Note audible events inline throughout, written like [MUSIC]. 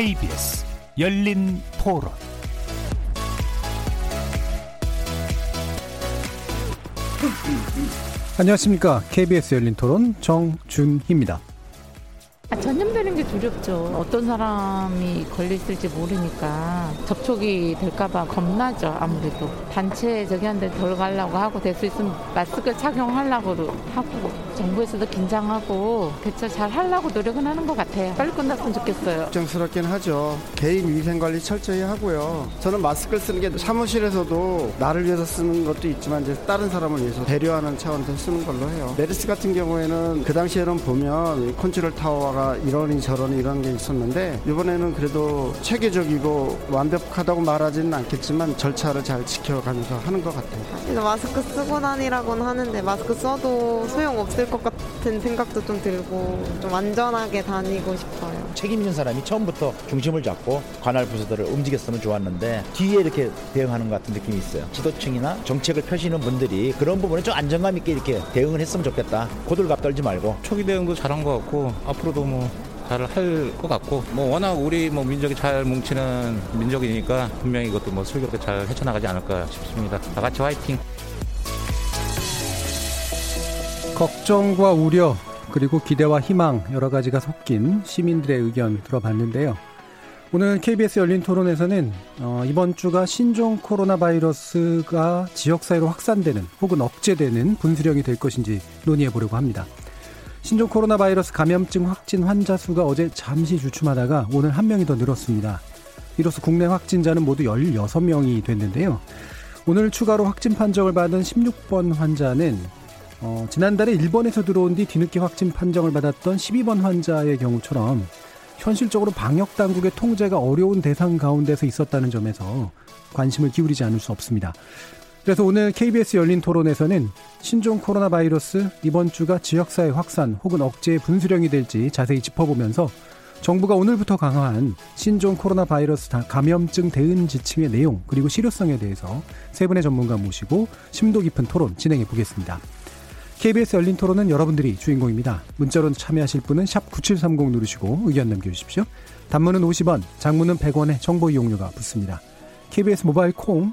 KBS 열린 토론 안녕하십니까. KBS 열린 토론 정준희입니다. 아, 전염되는 게 두렵죠. 어떤 사람이 걸렸을지 모르니까 접촉이 될까봐 겁나죠. 아무래도 단체 저기 한데 덜 가려고 하고 될 수 있으면 마스크 착용하려고 하고 정부에서도 긴장하고 대처 잘 하려고 노력은 하는 것 같아요. 빨리 끝났으면 좋겠어요. 걱정스럽긴 하죠. 개인 위생 관리 철저히 하고요. 저는 마스크를 쓰는 게 사무실에서도 나를 위해서 쓰는 것도 있지만 이제 다른 사람을 위해서 배려하는 차원에서 쓰는 걸로 해요. 메르스 같은 경우에는 그 당시에는 보면 컨트롤 타워가 이러니 저러니 이런 게 있었는데 이번에는 그래도 체계적이고 완벽하다고 말하지는 않겠지만 절차를 잘 지켜가면서 하는 것 같아요. 그래서 마스크 쓰고 다니라고는 하는데 마스크 써도 소용 없을 것 같은 생각도 좀 들고 좀 안전하게 다니고 싶어요. 책임 있는 사람이 처음부터 중심을 잡고 관할 부서들을 움직였으면 좋았는데 뒤에 이렇게 대응하는 것 같은 느낌이 있어요. 지도층이나 정책을 펴시는 분들이 그런 부분에 좀 안정감 있게 이렇게 대응을 했으면 좋겠다. 고들갑 떨지 말고. 초기 대응도 잘한 것 같고 앞으로도 뭐 잘할것 같고 뭐 워낙 우리 뭐 민족이 잘 뭉치는 민족이니까 분명히 이것도 뭐 슬기롭게 잘 헤쳐나가지 않을까 싶습니다. 다 같이 화이팅. 걱정과 우려 그리고 기대와 희망 여러 가지가 섞인 시민들의 의견 들어봤는데요. 오늘 KBS 열린 토론에서는 어, 이번 주가 신종 코로나 바이러스가 지역사회로 확산되는 혹은 억제되는 분수령이 될 것인지 논의해 보려고 합니다. 신종 코로나 바이러스 감염증 확진 환자 수가 어제 잠시 주춤하다가 오늘 한 명이 더 늘었습니다. 이로써 국내 확진자는 모두 16명이 됐는데요. 오늘 추가로 확진 판정을 받은 16번 환자는 어, 지난달에 일본에서 들어온 뒤 뒤늦게 확진 판정을 받았던 12번 환자의 경우처럼 현실적으로 방역 당국의 통제가 어려운 대상 가운데서 있었다는 점에서 관심을 기울이지 않을 수 없습니다. 그래서 오늘 KBS 열린 토론에서는 신종 코로나 바이러스 이번 주가 지역사회 확산 혹은 억제의 분수령이 될지 자세히 짚어보면서 정부가 오늘부터 강화한 신종 코로나 바이러스 감염증 대응 지침의 내용 그리고 실효성에 대해서 세 분의 전문가 모시고 심도 깊은 토론 진행해 보겠습니다. KBS 열린 토론은 여러분들이 주인공입니다. 문자로 참여하실 분은 9730 누르시고 의견 남겨주십시오. 단문은 50원, 장문은 100원의 정보 이용료가 붙습니다. KBS 모바일 콩,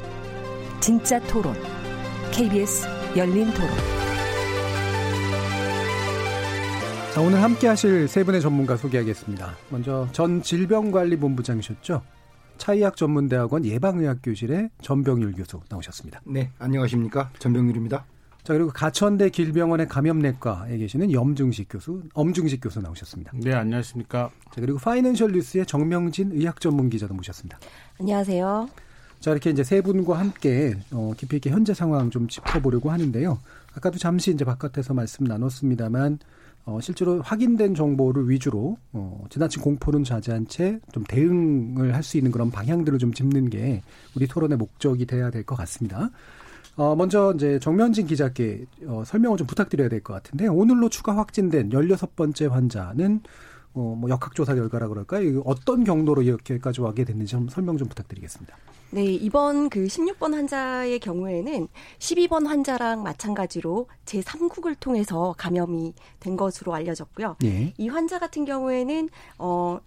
진짜 토론, KBS 열린 토론. 자, 오늘 함께 하실 세 분의 전문가 소개하겠습니다. 먼저 전 질병관리본부장이셨죠? 차의학 전문대학원 예방의학교실의 전병율 교수 나오셨습니다. 네, 안녕하십니까. 전병율입니다. 자, 그리고 가천대 길병원의 감염내과에 계시는 염중식 교수, 엄중식 교수 나오셨습니다. 네, 안녕하십니까. 자, 그리고 파이낸셜 뉴스의 정명진 의학 전문 기자도 모셨습니다. 안녕하세요. 자, 이렇게 이제 세 분과 함께 어, 깊이 있게 현재 상황 좀 짚어보려고 하는데요. 아까도 잠시 이제 바깥에서 말씀 나눴습니다만 어, 실제로 확인된 정보를 위주로 어, 지나친 공포는 자제한 채 좀 대응을 할 수 있는 그런 방향들을 좀 짚는 게 우리 토론의 목적이 돼야 될 것 같습니다. 어, 먼저 이제 정면진 기자께 어, 설명을 좀 부탁드려야 될 것 같은데 오늘로 추가 확진된 16번째 환자는 어, 뭐 역학조사 결과라 그럴까요? 어떤 경로로 이렇게까지 와게 됐는지 좀 설명 좀 부탁드리겠습니다. 네, 이번 그 16번 환자의 경우에는 12번 환자랑 마찬가지로 제3국을 통해서 감염이 된 것으로 알려졌고요. 예. 이 환자 같은 경우에는 어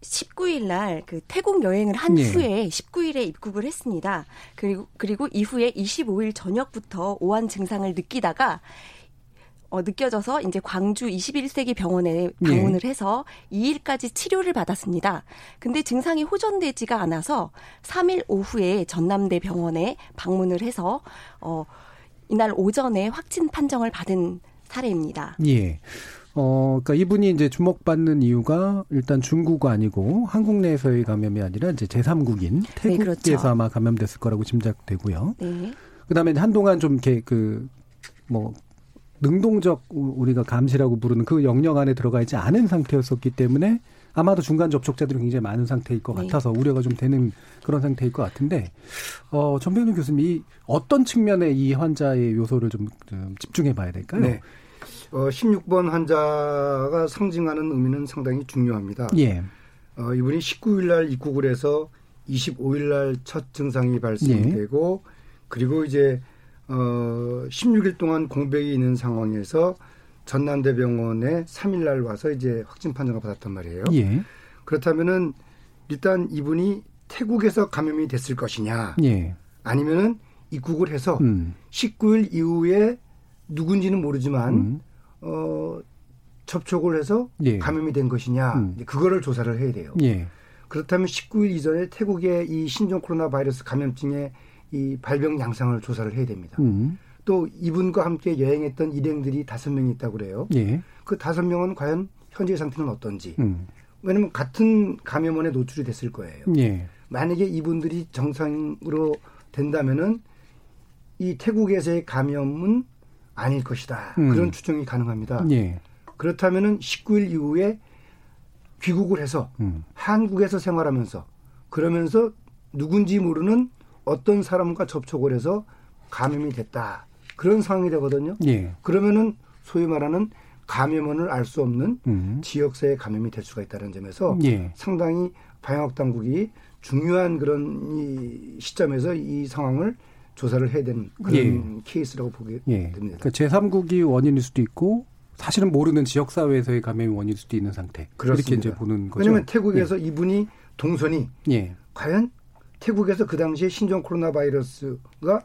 19일 날 그 태국 여행을 한 예. 후에 19일에 입국을 했습니다. 그리고 그리고 이후에 25일 저녁부터 오한 증상을 느끼다가 어, 느껴져서 이제 광주 21세기 병원에 방문을 해서 2일까지 치료를 받았습니다. 근데 증상이 호전되지가 않아서 3일 오후에 전남대 병원에 방문을 해서 어, 이날 오전에 확진 판정을 받은 사례입니다. 예. 어, 그러니까 이분이 이제 주목받는 이유가 일단 중국 아니고 한국 내에서의 감염이 아니라 이제 제3국인 태국에서 그렇죠. 아마 감염됐을 거라고 짐작되고요. 네. 그다음에 한동안 좀 이렇게 그뭐 능동적 우리가 감시라고 부르는 그 영역 안에 들어가 있지 않은 상태였었기 때문에 아마도 중간 접촉자들이 굉장히 많은 상태일 것 네. 같아서 우려가 좀 되는 그런 상태일 것 같은데 어, 전병준 교수님 이 어떤 측면에 이 환자의 요소를 좀, 좀 집중해 봐야 될까요? 네. 어, 16번 환자가 상징하는 의미는 상당히 중요합니다. 예. 어, 이분이 19일 날 입국을 해서 25일 날 첫 증상이 발생되고 그리고 이제 어 16일 동안 공백이 있는 상황에서 전남대병원에 3일 날 와서 이제 확진 판정을 받았단 말이에요. 예. 그렇다면은 일단 이분이 태국에서 감염이 됐을 것이냐 예. 아니면은 입국을 해서 음. 19일 이후에 누군지는 모르지만 음. 어 접촉을 해서 예. 감염이 된 것이냐 음. 그거를 조사를 해야 돼요. 예. 그렇다면 19일 이전에 태국의 이 신종 코로나 바이러스 감염증의 이 발병 양상을 조사를 해야 됩니다. 음. 또 이분과 함께 여행했던 일행들이 다섯 명이 있다고 그래요. 예. 그 다섯 명은 과연 현재 상태는 어떤지. 음. 왜냐하면 같은 감염원에 노출이 됐을 거예요. 예. 만약에 이분들이 정상으로 된다면은 이 태국에서의 감염은 아닐 것이다. 음. 그런 추정이 가능합니다. 예. 그렇다면은 19일 이후에 귀국을 해서 음. 한국에서 생활하면서 그러면서 누군지 모르는 어떤 사람과 접촉을 해서 감염이 됐다. 그런 상황이 되거든요. 예. 그러면은 소위 말하는 감염원을 알 수 없는 음. 지역사회 감염이 될 수가 있다는 점에서 예. 상당히 방역 당국이 중요한 그런 이 시점에서 이 상황을 조사를 해야 되는 그런 케이스라고 보게 예. 됩니다. 그러니까 제3국이 원인일 수도 있고 사실은 모르는 지역 사회에서의 감염이 원인일 수도 있는 상태. 이렇게 그렇습니다. 이제 보는 거죠. 왜냐하면 태국에서 이분이 동선이 예. 과연 태국에서 그 당시에 신종 코로나 바이러스가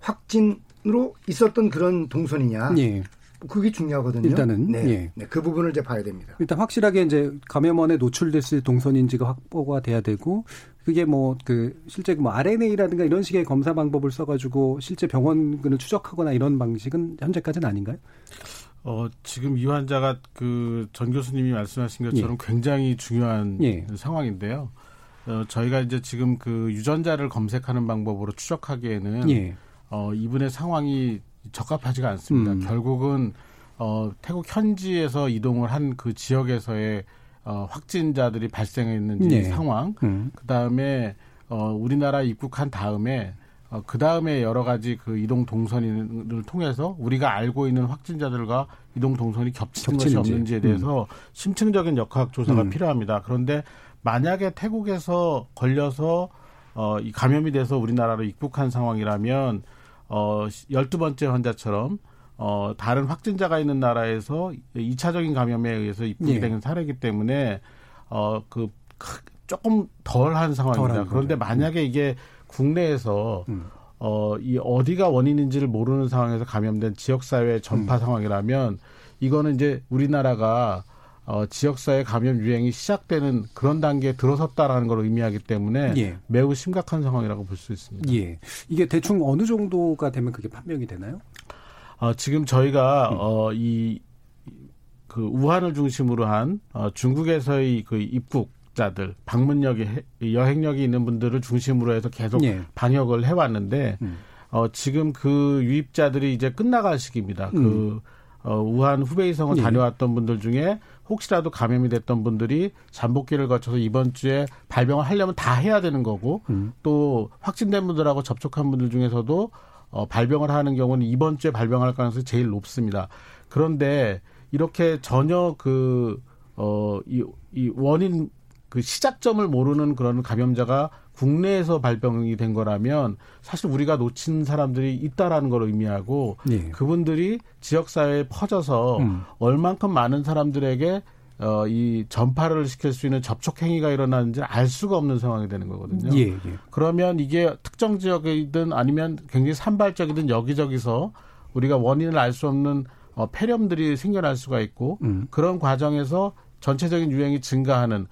확진으로 있었던 그런 동선이냐? 예. 그게 중요하거든요. 일단은, 네, 예. 네, 그 부분을 이제 봐야 됩니다. 일단 확실하게 이제 감염원에 노출됐을 동선인지가 확보가 돼야 되고 그게 뭐 그 실제 뭐 RNA라든가 이런 식의 검사 방법을 써가지고 실제 병원을 추적하거나 이런 방식은 현재까지는 아닌가요? 어, 지금 이 환자가 그 전 교수님이 말씀하신 것처럼 예. 굉장히 중요한 예. 상황인데요. 어, 저희가 이제 지금 그 유전자를 검색하는 방법으로 추적하기에는 예. 어, 이분의 상황이 적합하지가 않습니다. 음. 결국은 어, 태국 현지에서 이동을 한 그 지역에서의 어, 확진자들이 발생했는지 네. 상황, 음. 그 다음에 어, 우리나라 입국한 다음에 어, 그 다음에 여러 가지 그 이동 동선을 통해서 우리가 알고 있는 확진자들과 이동 동선이 겹치는 것이 겹치는지. 없는지에 대해서 심층적인 역학 조사가 음. 필요합니다. 그런데 만약에 태국에서 걸려서 어, 이 감염이 돼서 우리나라로 입국한 상황이라면 어, 12번째 환자처럼 어, 다른 확진자가 있는 나라에서 2차적인 감염에 의해서 입국이 예. 된 사례이기 때문에 어, 그 크- 조금 덜한 상황입니다. 그런데 거죠. 만약에 이게 국내에서 음. 어, 이 어디가 원인인지를 모르는 상황에서 감염된 지역사회 전파 음. 상황이라면 이거는 이제 우리나라가 어, 지역사회 감염 유행이 시작되는 그런 단계에 들어섰다라는 걸 의미하기 때문에 예. 매우 심각한 상황이라고 볼 수 있습니다. 예. 이게 대충 어느 정도가 되면 그게 판명이 되나요? 어, 지금 저희가 어, 이 그 우한을 중심으로 한 어, 중국에서의 그 입국 자들 방문력이 해- 여행력이 있는 분들을 중심으로 해서 계속 예. 방역을 해왔는데 음. 어, 지금 그 유입자들이 이제 끝나갈 시기입니다. 음. 그 어, 우한 후베이성을 예. 다녀왔던 분들 중에 혹시라도 감염이 됐던 분들이 잠복기를 거쳐서 이번 주에 발병을 하려면 다 해야 되는 거고 음. 또 확진된 분들하고 접촉한 분들 중에서도 어, 발병을 하는 경우는 이번 주에 발병할 가능성이 제일 높습니다. 그런데 이렇게 전혀 그, 어, 이, 이 원인, 그 시작점을 모르는 그런 감염자가 국내에서 발병이 된 거라면 사실 우리가 놓친 사람들이 있다라는 걸 의미하고 예. 그분들이 지역 사회에 퍼져서 음. 얼만큼 많은 사람들에게 어, 이 전파를 시킬 수 있는 접촉 행위가 일어나는지 알 수가 없는 상황이 되는 거거든요. 예, 예. 그러면 이게 특정 지역이든 아니면 굉장히 산발적이든 여기저기서 우리가 원인을 알 수 없는 어, 폐렴들이 생겨날 수가 있고 음. 그런 과정에서 전체적인 유행이 증가하는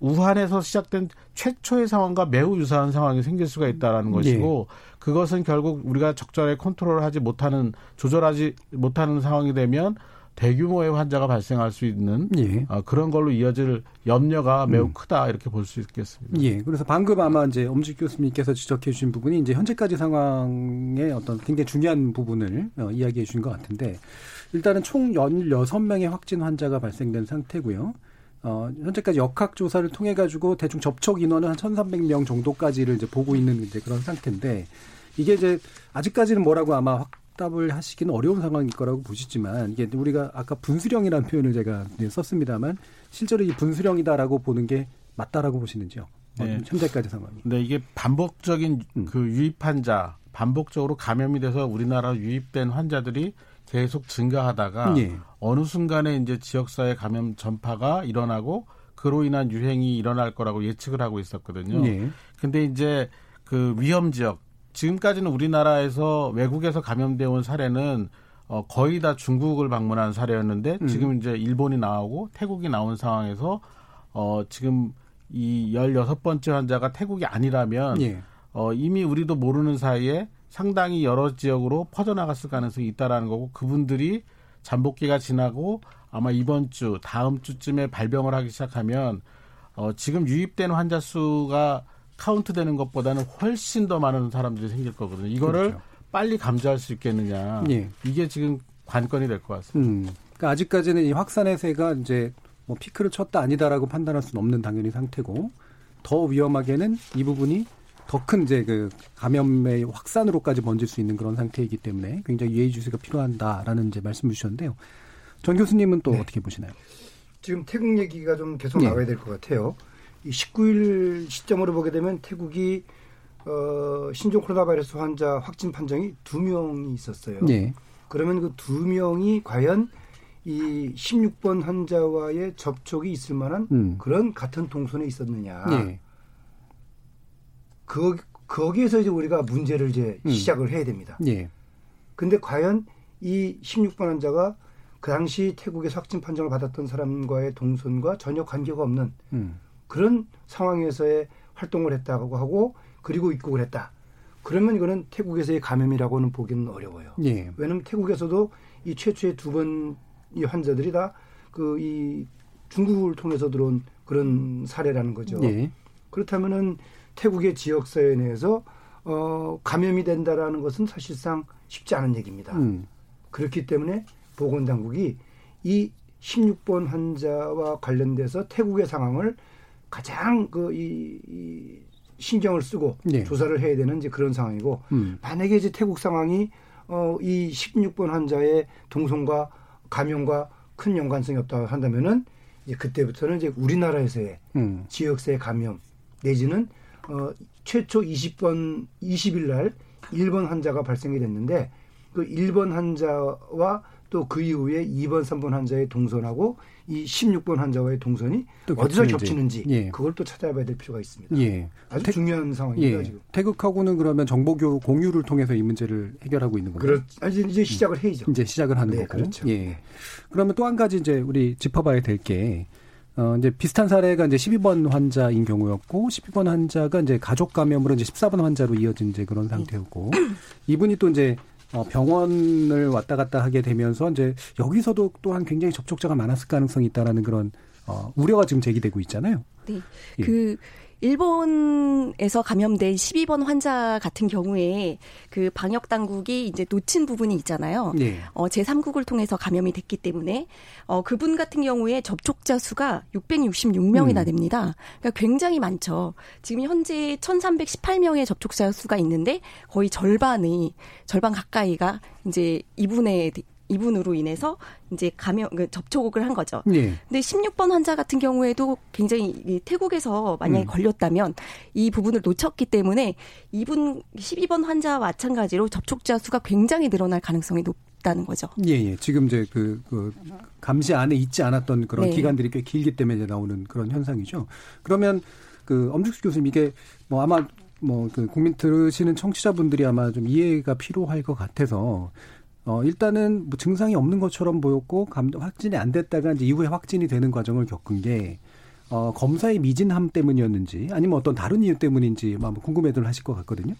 우한에서 시작된 최초의 상황과 매우 유사한 상황이 생길 수가 있다라는 것이고 그것은 결국 우리가 적절하게 컨트롤하지 못하는 조절하지 못하는 상황이 되면 대규모의 환자가 발생할 수 있는 예. 어, 그런 걸로 이어질 염려가 매우 음. 크다 이렇게 볼 수 있겠습니다. 예. 그래서 방금 아마 이제 엄직 교수님께서 지적해 주신 부분이 이제 현재까지 상황의 어떤 굉장히 중요한 부분을 어, 이야기해 주신 것 같은데 일단은 총 16명의 확진 환자가 발생된 상태고요. 어, 현재까지 역학 조사를 통해 가지고 대충 접촉 인원은 한 1,300명 정도까지를 이제 보고 있는 이제 그런 상태인데 이게 이제 아직까지는 뭐라고 아마 확답을 하시기는 어려운 상황일 거라고 보시지만 이게 우리가 아까 분수령이라는 표현을 제가 썼습니다만 실제로 이 분수령이다라고 보는 게 맞다라고 보시는지요? 네. 현재까지 상황이. 네, 이게 반복적인 음. 그 유입 환자, 반복적으로 감염이 돼서 우리나라 유입된 환자들이 계속 증가하다가 예. 어느 순간에 이제 지역사회 감염 전파가 일어나고 그로 인한 유행이 일어날 거라고 예측을 하고 있었거든요. 예. 근데 이제 그 위험 지역 지금까지는 우리나라에서 외국에서 감염되어 온 사례는 어 거의 다 중국을 방문한 사례였는데 음. 지금 이제 일본이 나오고 태국이 나온 상황에서 어 지금 이 열여섯 번째 환자가 태국이 아니라면 예. 어 이미 우리도 모르는 사이에 상당히 여러 지역으로 퍼져나갔을 가능성이 있다라는 거고 그분들이 잠복기가 지나고 아마 이번 주 다음 주쯤에 발병을 하기 시작하면 어 지금 유입된 환자 수가 카운트되는 것보다는 훨씬 더 많은 사람들이 생길 거거든요. 이거를 그렇죠. 빨리 감지할 수 있겠느냐. 예. 이게 지금 관건이 될 것 같습니다. 음. 그러니까 아직까지는 이 확산의 세가 이제 뭐 피크를 쳤다 아니다라고 판단할 수는 없는 당연히 상태고 더 위험하게는 이 부분이 더 큰 이제 그 감염의 확산으로까지 번질 수 있는 그런 상태이기 때문에 굉장히 예의주시가 필요한다라는 이제 말씀 주셨는데요. 전 교수님은 또 네. 어떻게 보시나요? 지금 태국 얘기가 좀 계속 네. 나와야 될 것 같아요. 이 19일 시점으로 보게 되면 태국이 어, 신종 코로나 바이러스 환자 확진 판정이 두 명이 있었어요. 네. 그러면 그 두 명이 과연 이 16번 환자와의 접촉이 있을 만한 음. 그런 같은 동선에 있었느냐. 네. 그 거기에서 이제 우리가 문제를 이제 음. 시작을 해야 됩니다. 예. 근데 과연 이 16번 환자가 그 당시 태국에서 확진 판정을 받았던 사람과의 동선과 전혀 관계가 없는 음. 그런 상황에서의 활동을 했다고 하고 그리고 입국을 했다. 그러면 이거는 태국에서의 감염이라고는 보기는 어려워요. 예. 왜냐하면 태국에서도 이 최초의 두 번 이 환자들이 다 그 이 중국을 통해서 들어온 그런 사례라는 거죠. 예. 그렇다면은 태국의 지역사회 내에서 어, 감염이 된다라는 것은 사실상 쉽지 않은 얘기입니다. 음. 그렇기 때문에 보건당국이 이 16번 환자와 관련돼서 태국의 상황을 가장 그 이, 이 신경을 쓰고 네. 조사를 해야 되는 이제 그런 상황이고 음. 만약에 이제 태국 상황이 어, 이 16번 환자의 동선과 감염과 큰 연관성이 없다고 한다면은 이제 그때부터는 이제 우리나라에서의 음. 지역사회 감염 내지는 어, 최초 20번 20일 날 1번 환자가 발생이 됐는데 그 1번 환자와 또 그 이후에 2번, 3번 환자의 동선하고 이 16번 환자와의 동선이 어디서 겹치는지 예. 그걸 또 찾아봐야 될 필요가 있습니다. 예. 아주 태, 중요한 상황입니다. 예. 지금. 태극하고는 그러면 정보 공유를 통해서 이 문제를 해결하고 있는 건가요? 그렇, 이제, 이제 시작을 해야죠. 이제 시작을 하는 네, 거고. 그렇죠. 예. 그러면 또 한 가지 이제 우리 짚어봐야 될게 어, 이제 비슷한 사례가 이제 12번 환자인 경우였고, 12번 환자가 이제 가족 감염으로 이제 14번 환자로 이어진 이제 그런 상태였고, 이분이 또 이제 어, 병원을 왔다 갔다 하게 되면서 이제 여기서도 또한 굉장히 접촉자가 많았을 가능성이 있다라는 그런 어, 우려가 지금 제기되고 있잖아요. 네. 예. 그 일본에서 감염된 12번 환자 같은 경우에 그 방역 당국이 이제 놓친 부분이 있잖아요. 네. 어, 제3국을 통해서 감염이 됐기 때문에 어, 그분 같은 경우에 접촉자 수가 666명이나 음. 됩니다. 그러니까 굉장히 많죠. 지금 현재 1,318명의 접촉자 수가 있는데 거의 절반이 절반 가까이가 이제 이분의 이분으로 인해서 이제 감염 그 접촉을 한 거죠. 네. 근데 16번 환자 같은 경우에도 굉장히 태국에서 만약에 음. 걸렸다면 이 부분을 놓쳤기 때문에 이분 12번 환자와 마찬가지로 접촉자 수가 굉장히 늘어날 가능성이 높다는 거죠. 예, 예. 지금 이제 그, 그 감시 안에 있지 않았던 그런 네. 기간들이 꽤 길기 때문에 나오는 그런 현상이죠. 그러면 그 엄죽수 교수님 이게 뭐 아마 뭐 그 국민 들으시는 청취자분들이 아마 좀 이해가 필요할 것 같아서 어, 일단은 뭐 증상이 없는 것처럼 보였고 감, 확진이 안 됐다가 이제 이후에 확진이 되는 과정을 겪은 게 어, 검사의 미진함 때문이었는지 아니면 어떤 다른 이유 때문인지 한번 궁금해들 하실 것 같거든요.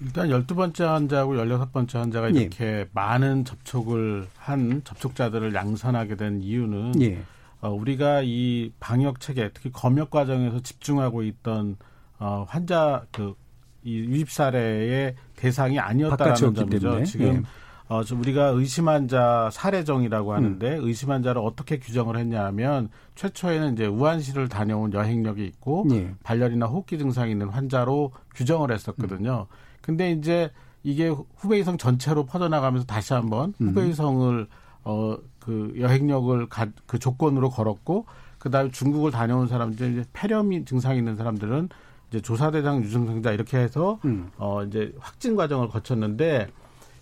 일단 열두 번째 환자하고 열여섯 번째 환자가 예. 이렇게 예. 많은 접촉을 한 접촉자들을 양산하게 된 이유는 예. 어, 우리가 이 방역 체계 특히 검역 과정에서 집중하고 있던 어, 환자 그 이 유입 사례의 대상이 아니었다는 점이죠. 때문에. 지금 예. 어, 좀 우리가 의심 환자 사례정이라고 하는데 음. 의심 환자를 어떻게 규정을 했냐면 최초에는 이제 우한시를 다녀온 여행력이 있고 예. 발열이나 호흡기 증상이 있는 환자로 규정을 했었거든요. 음. 근데 이제 이게 후베이성 전체로 퍼져나가면서 다시 한번 음. 후베이성을 어 그 여행력을 가, 그 조건으로 걸었고 그다음에 중국을 다녀온 사람들 이제 폐렴이 증상이 있는 사람들은 이제 조사 대상 유증상자 이렇게 해서 음. 어 이제 확진 과정을 거쳤는데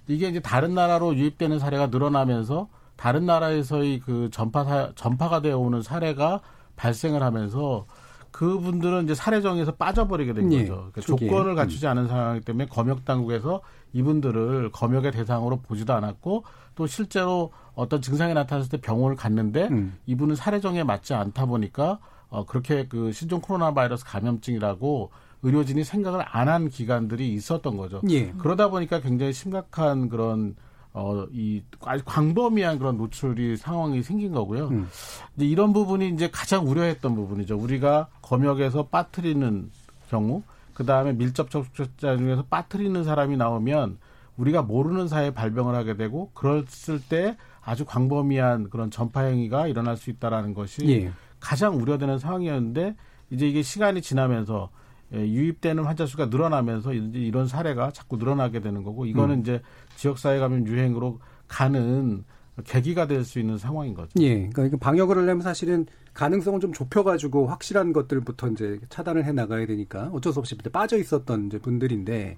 이게 이제 다른 나라로 유입되는 사례가 늘어나면서 다른 나라에서의 그 전파 전파가 되어 오는 사례가 발생을 하면서 그분들은 이제 사례정에서 빠져버리게 된 예, 거죠. 그러니까 조건을 음. 갖추지 않은 상황이기 때문에 검역 당국에서 이분들을 검역의 대상으로 보지도 않았고 또 실제로 어떤 증상이 나타났을 때 병원을 갔는데 음. 이분은 사례정에 맞지 않다 보니까 어 그렇게 그 신종 코로나 바이러스 감염증이라고 의료진이 생각을 안 한 기간들이 있었던 거죠. 예. 그러다 보니까 굉장히 심각한 그런 어, 이, 아주 광범위한 그런 노출이 상황이 생긴 거고요. 음. 이제 이런 부분이 이제 가장 우려했던 부분이죠. 우리가 검역에서 빠뜨리는 경우, 그 다음에 밀접 접촉자 중에서 빠뜨리는 사람이 나오면 우리가 모르는 사이에 발병을 하게 되고, 그랬을 때 아주 광범위한 그런 전파 행위가 일어날 수 있다라는 것이 예. 가장 우려되는 상황이었는데, 이제 이게 시간이 지나면서 예, 유입되는 환자 수가 늘어나면서 이런 사례가 자꾸 늘어나게 되는 거고 이거는 음. 이제 지역사회 감염 유행으로 가는 계기가 될 수 있는 상황인 거죠. 예. 그러니까 방역을 하려면 사실은 가능성을 좀 좁혀가지고 확실한 것들부터 이제 차단을 해 나가야 되니까 어쩔 수 없이 빠져 있었던 이제 분들인데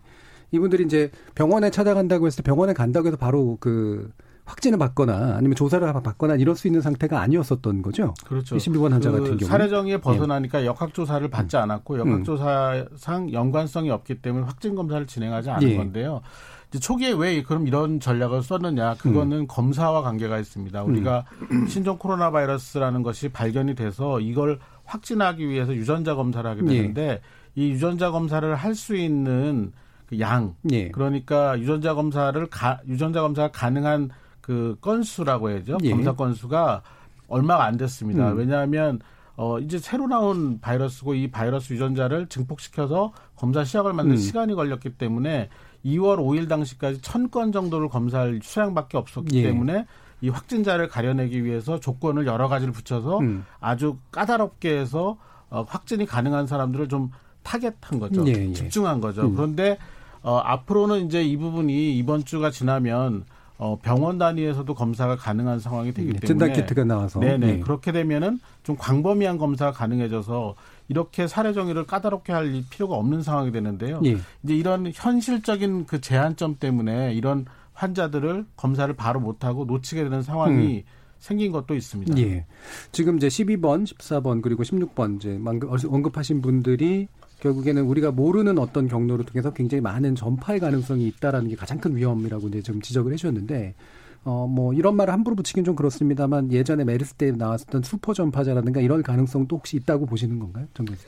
이분들이 이제 병원에 찾아간다고 했을 때 병원에 간다고 해서 바로 그 확진을 받거나 아니면 조사를 받거나 이럴 수 있는 상태가 아니었었던 거죠. 그렇죠. 22번 환자 그 같은 경우 사례 정의에 벗어나니까 예. 역학조사를 받지 음. 않았고 역학조사상 연관성이 없기 때문에 확진 검사를 진행하지 않은 예. 건데요. 이제 초기에 왜 그럼 이런 전략을 썼느냐? 그거는 음. 검사와 관계가 있습니다. 우리가 음. 신종 코로나 바이러스라는 것이 발견이 돼서 이걸 확진하기 위해서 유전자 검사를 하게 되는데 예. 이 유전자 검사를 할 수 있는 그 양, 예. 그러니까 유전자 검사를 가, 유전자 검사가 가능한 그 건수라고 해야죠. 예. 검사 건수가 얼마가 안 됐습니다. 음. 왜냐하면 어 이제 새로 나온 바이러스고 이 바이러스 유전자를 증폭시켜서 검사 시작을 만든 음. 시간이 걸렸기 때문에 2월 5일 당시까지 1000건 정도를 검사할 수량밖에 없었기 예. 때문에 이 확진자를 가려내기 위해서 조건을 여러 가지를 붙여서 음. 아주 까다롭게 해서 어, 확진이 가능한 사람들을 좀 타겟한 거죠. 예, 예. 집중한 거죠. 음. 그런데 어, 앞으로는 이제 이 부분이 이번 주가 지나면 어, 병원 단위에서도 검사가 가능한 상황이 되기 네, 때문에 진단 키트가 나와서 네네 네. 그렇게 되면은 좀 광범위한 검사가 가능해져서 이렇게 사례 정의를 까다롭게 할 필요가 없는 상황이 되는데요. 예. 이제 이런 현실적인 그 제한점 때문에 이런 환자들을 검사를 바로 못하고 놓치게 되는 상황이 음. 생긴 것도 있습니다. 예. 지금 이제 12번, 14번 그리고 16번 이제 언급하신 분들이 결국에는 우리가 모르는 어떤 경로를 통해서 굉장히 많은 전파의 가능성이 있다라는 게 가장 큰 위험이라고 이제 좀 지적을 해주셨는데 어, 뭐, 이런 말을 함부로 붙이긴 좀 그렇습니다만 예전에 메르스 때 나왔었던 슈퍼 전파자라든가 이런 가능성도 혹시 있다고 보시는 건가요? 정 교수.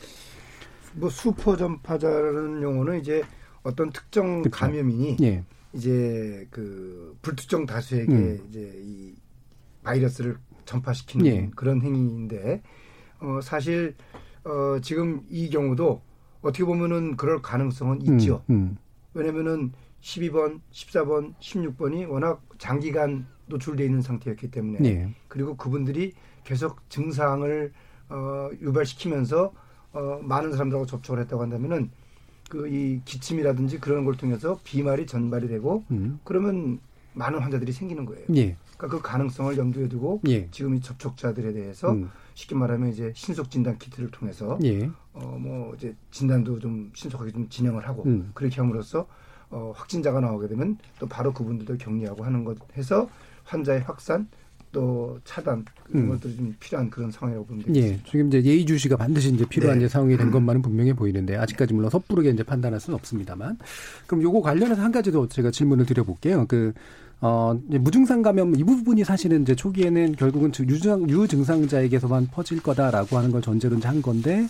뭐, 슈퍼 전파자라는 용어는 이제 어떤 특정 그쵸. 감염인이 예. 이제 그 불특정 다수에게 음. 이제 이 바이러스를 전파시키는 예. 그런 행위인데 어, 사실 어, 지금 이 경우도 어떻게 보면은 그럴 가능성은 음, 있죠. 음, 음. 왜냐면은 12번, 14번, 16번이 워낙 장기간 노출돼 있는 상태였기 때문에 네. 그리고 그분들이 계속 증상을 어, 유발시키면서 어, 많은 사람들하고 접촉을 했다고 한다면은 그 이 기침이라든지 그런 걸 통해서 비말이 전발이 되고 음. 그러면 많은 환자들이 생기는 거예요. 예. 그러니까 그 가능성을 염두에 두고 예. 지금 이 접촉자들에 대해서 음. 쉽게 말하면 이제 신속 진단 키트를 통해서 예. 어뭐 이제 진단도 좀 신속하게 좀 진행을 하고 음. 그렇게 함으로써 어 확진자가 나오게 되면 또 바로 그분들도 격리하고 하는 것 해서 환자의 확산 또 차단 이런 음. 것들이 좀 필요한 그런 상황이라고 보면 되겠습니다. 예, 지금 이제 예의주시가 반드시 이제 필요한 네. 이제 상황이 된 것만은 분명해 보이는데 아직까지 물론 섣부르게 이제 판단할 수는 없습니다만 그럼 요거 관련해서 한 가지 더 제가 질문을 드려볼게요. 그 어, 무증상 감염 이 부분이 사실은 이제 초기에는 결국은 유증, 유증상자에게서만 퍼질 거다라고 하는 걸 전제로 한 건데,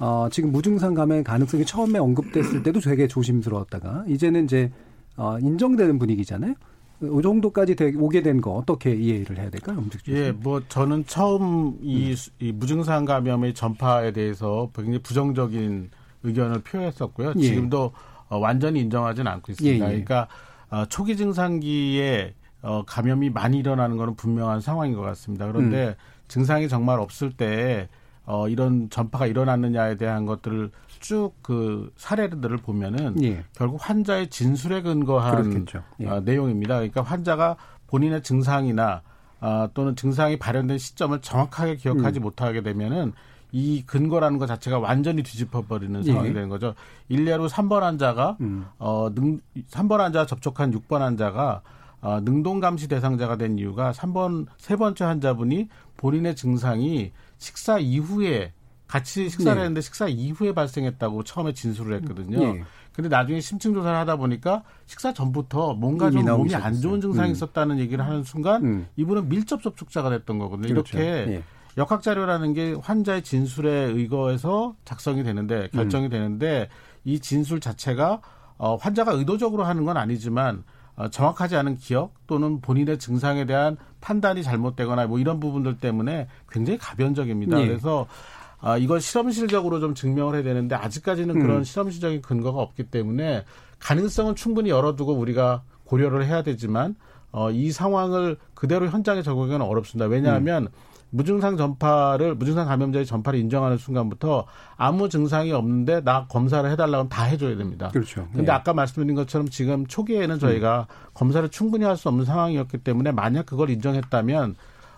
어, 지금 무증상 감염의 가능성이 처음에 언급됐을 때도 되게 조심스러웠다가, 이제는 이제, 어, 인정되는 분위기잖아요? 이 정도까지 되, 오게 된 거 어떻게 이해를 해야 될까요? 예, 뭐 저는 처음 이, 음. 이 무증상 감염의 전파에 대해서 굉장히 부정적인 의견을 표했었고요. 예. 지금도 어, 완전히 인정하지는 않고 있습니다. 예, 예. 그러니까 어, 초기 증상기에 어, 감염이 많이 일어나는 것은 분명한 상황인 것 같습니다. 그런데 음. 증상이 정말 없을 때 어, 이런 전파가 일어났느냐에 대한 것들을 쭉 그 사례들을 보면은 예. 결국 환자의 진술에 근거한 예. 어, 내용입니다. 그러니까 환자가 본인의 증상이나 어, 또는 증상이 발현된 시점을 정확하게 기억하지 음. 못하게 되면은 이 근거라는 것 자체가 완전히 뒤집어버리는 예. 상황이 되는 거죠. 일례로 3번 환자가 음. 어, 능, 3번 환자 접촉한 6번 환자가 어, 능동 감시 대상자가 된 이유가 3번 세 번째 환자분이 본인의 증상이 식사 이후에 같이 식사를 네. 했는데 식사 이후에 발생했다고 처음에 진술을 했거든요. 네. 근데 나중에 심층 조사를 하다 보니까 식사 전부터 뭔가 좀 몸이 안 좋은 증상이 음. 있었다는 얘기를 하는 순간 음. 이분은 밀접 접촉자가 됐던 거거든요. 그렇죠. 이렇게 네. 역학 자료라는 게 환자의 진술에 의거해서 작성이 되는데 결정이 음. 되는데 이 진술 자체가 어 환자가 의도적으로 하는 건 아니지만 어, 정확하지 않은 기억 또는 본인의 증상에 대한 판단이 잘못되거나 뭐 이런 부분들 때문에 굉장히 가변적입니다. 네. 그래서 아, 이걸 실험실적으로 좀 증명을 해야 되는데 아직까지는 음. 그런 실험실적인 근거가 없기 때문에 가능성은 충분히 열어두고 우리가 고려를 해야 되지만 어, 이 상황을 그대로 현장에 적용하기는 어렵습니다. 왜냐하면 음. 무증상 전파를 무증상 감염자의 전파를 인정하는 순간부터 아무 증상이 없는데 나 검사를 해달라고 다 해줘야 됩니다. 그렇죠. 근데 예. 아까 말씀드린 것처럼 지금 초기에는 저희가 음. 검사를 충분히 할 수 없는 상황이었기 때문에 만약 그걸 인정했다면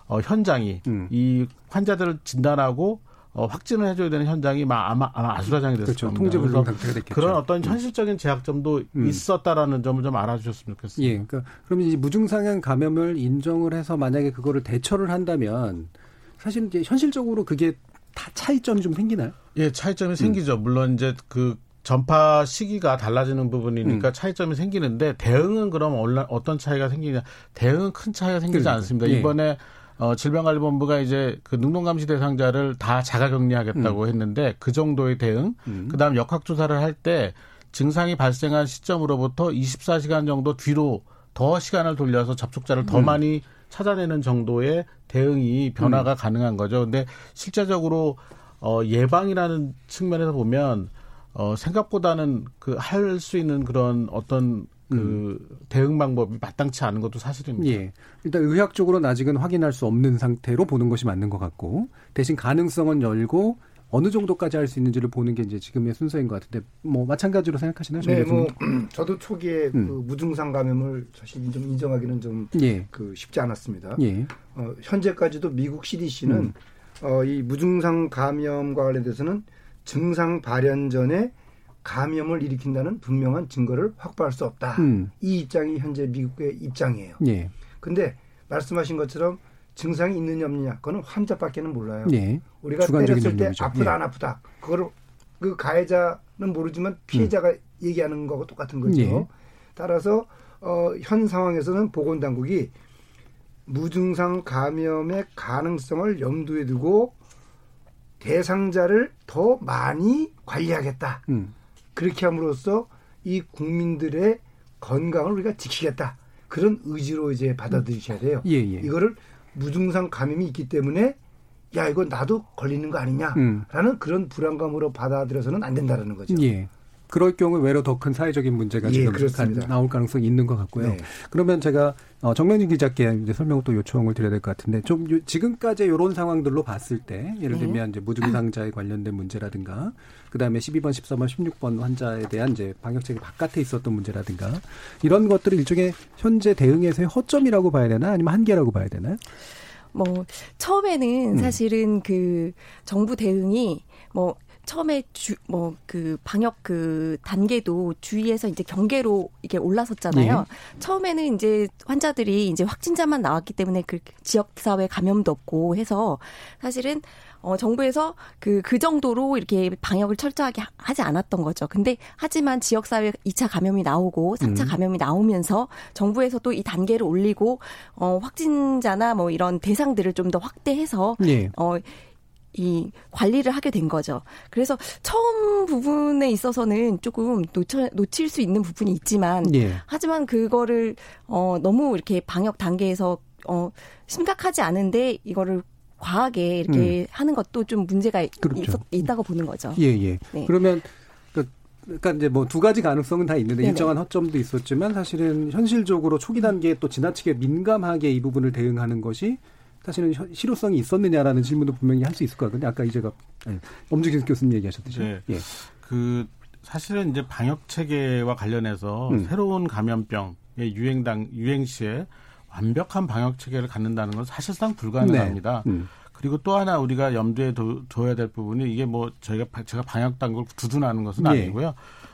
어, 현장이 음. 이 환자들을 진단하고 어, 확진을 해줘야 되는 현장이 아마 아마 아수라장이 됐을 그렇죠. 겁니다. 통제 불능 상태가 됐겠죠. 그런 어떤 음. 현실적인 제약점도 음. 있었다라는 점을 좀 알아주셨으면 좋겠습니다. 예, 그러니까 그러면 이제 무증상형 감염을 인정을 해서 만약에 그거를 대처를 한다면 사실 이제 현실적으로 그게 다 차이점이 좀 생기나요? 예, 차이점이 음. 생기죠. 물론 이제 그 전파 시기가 달라지는 부분이니까 음. 차이점이 생기는데 대응은 그럼 어떤 차이가 생기냐? 대응은 큰 차이가 생기지 그러니까. 않습니다. 예. 이번에 어, 질병관리본부가 이제 그 능동감시 대상자를 다 자가격리하겠다고 음. 했는데 그 정도의 대응, 음. 그다음 역학조사를 할 때 증상이 발생한 시점으로부터 24시간 정도 뒤로 더 시간을 돌려서 접촉자를 더 음. 많이 찾아내는 정도의 대응이 변화가 음. 가능한 거죠. 근데 실제적으로 어 예방이라는 측면에서 보면 어 생각보다는 그 할 수 있는 그런 어떤 그 음. 대응 방법이 마땅치 않은 것도 사실입니다. 예. 일단 의학적으로는 아직은 확인할 수 없는 상태로 보는 것이 맞는 것 같고 대신 가능성은 열고 어느 정도까지 할 수 있는지를 보는 게 이제 지금의 순서인 것 같은데 뭐 마찬가지로 생각하시나요? 네, 뭐 저도 초기에 음. 그 무증상 감염을 사실 좀 인정하기는 좀그 예. 그 쉽지 않았습니다. 예. 어, 현재까지도 미국 CDC는 음. 어, 이 무증상 감염과 관련돼서는 증상 발현 전에 감염을 일으킨다는 분명한 증거를 확보할 수 없다. 음. 이 입장이 현재 미국의 입장이에요. 예. 근데 말씀하신 것처럼 증상이 있느냐 없느냐 그거는 환자밖에는 몰라요. 예. 우리가 때렸을 때 능력이죠. 아프다 예. 안 아프다 그거를 그 가해자는 모르지만 피해자가 음. 얘기하는 거하고 똑같은 거죠. 예. 따라서 어, 현 상황에서는 보건당국이 무증상 감염의 가능성을 염두에 두고 대상자를 더 많이 관리하겠다. 음. 그렇게 함으로써 이 국민들의 건강을 우리가 지키겠다. 그런 의지로 이제 받아들이셔야 돼요. 예, 예. 이거를 무증상 감염이 있기 때문에 야 이거 나도 걸리는 거 아니냐라는 음. 그런 불안감으로 받아들여서는 안 된다라는 거죠. 예. 그럴 경우 외로 더 큰 사회적인 문제가 예, 지금 나올 가능성이 있는 것 같고요. 네. 그러면 제가 어, 정명진 기자께 이제 설명을 또 요청을 드려야 될 것 같은데 좀 지금까지 이런 상황들로 봤을 때 예를 네. 들면 이제 무증상자에 관련된 문제라든가 그다음에 12번, 13번, 16번 환자에 대한 이제 방역체계 바깥에 있었던 문제라든가 이런 것들을 일종의 현재 대응에서의 허점이라고 봐야 되나 아니면 한계라고 봐야 되나요? 뭐 처음에는 음. 사실은 그 정부 대응이 뭐 처음에 주 뭐 그 방역 그 단계도 주위에서 이제 경계로 이게 올라섰잖아요. 네. 처음에는 이제 환자들이 이제 확진자만 나왔기 때문에 그 지역 사회 감염도 없고 해서 사실은 어, 정부에서 그, 그 정도로 이렇게 방역을 철저하게 하지 않았던 거죠. 근데 하지만 지역사회 2차 감염이 나오고 3차 음. 감염이 나오면서 정부에서 또 이 단계를 올리고, 어, 확진자나 뭐 이런 대상들을 좀 더 확대해서, 네. 어, 이 관리를 하게 된 거죠. 그래서 처음 부분에 있어서는 조금 놓쳐, 놓칠 수 있는 부분이 있지만, 예. 하지만 그거를 어 너무 이렇게 방역 단계에서 어 심각하지 않은데 이거를 과하게 이렇게 음. 하는 것도 좀 문제가 그렇죠. 있, 다고 보는 거죠. 예, 예. 네. 그러면 그 그러니까 이제 뭐 두 가지 가능성은 다 있는데 네네. 일정한 허점도 있었지만 사실은 현실적으로 초기 단계에 또 지나치게 민감하게 이 부분을 대응하는 것이 사실은 현- 실효성이 있었느냐라는 질문도 분명히 할 수 있을 것 같거든요. 아까 이제가 네, 엄주경 교수님 얘기하셨듯이. 네. 예. 그 사실은 이제 방역 체계와 관련해서 음. 새로운 감염병의 유행 당 유행 시에 완벽한 방역 체계를 갖는다는 건 사실상 불가능합니다. 네. 음. 그리고 또 하나 우리가 염두에 둬- 둬야 될 부분이 이게 뭐 저희가 바- 제가 방역 당국을 두둔하는 것은 예. 아니고요.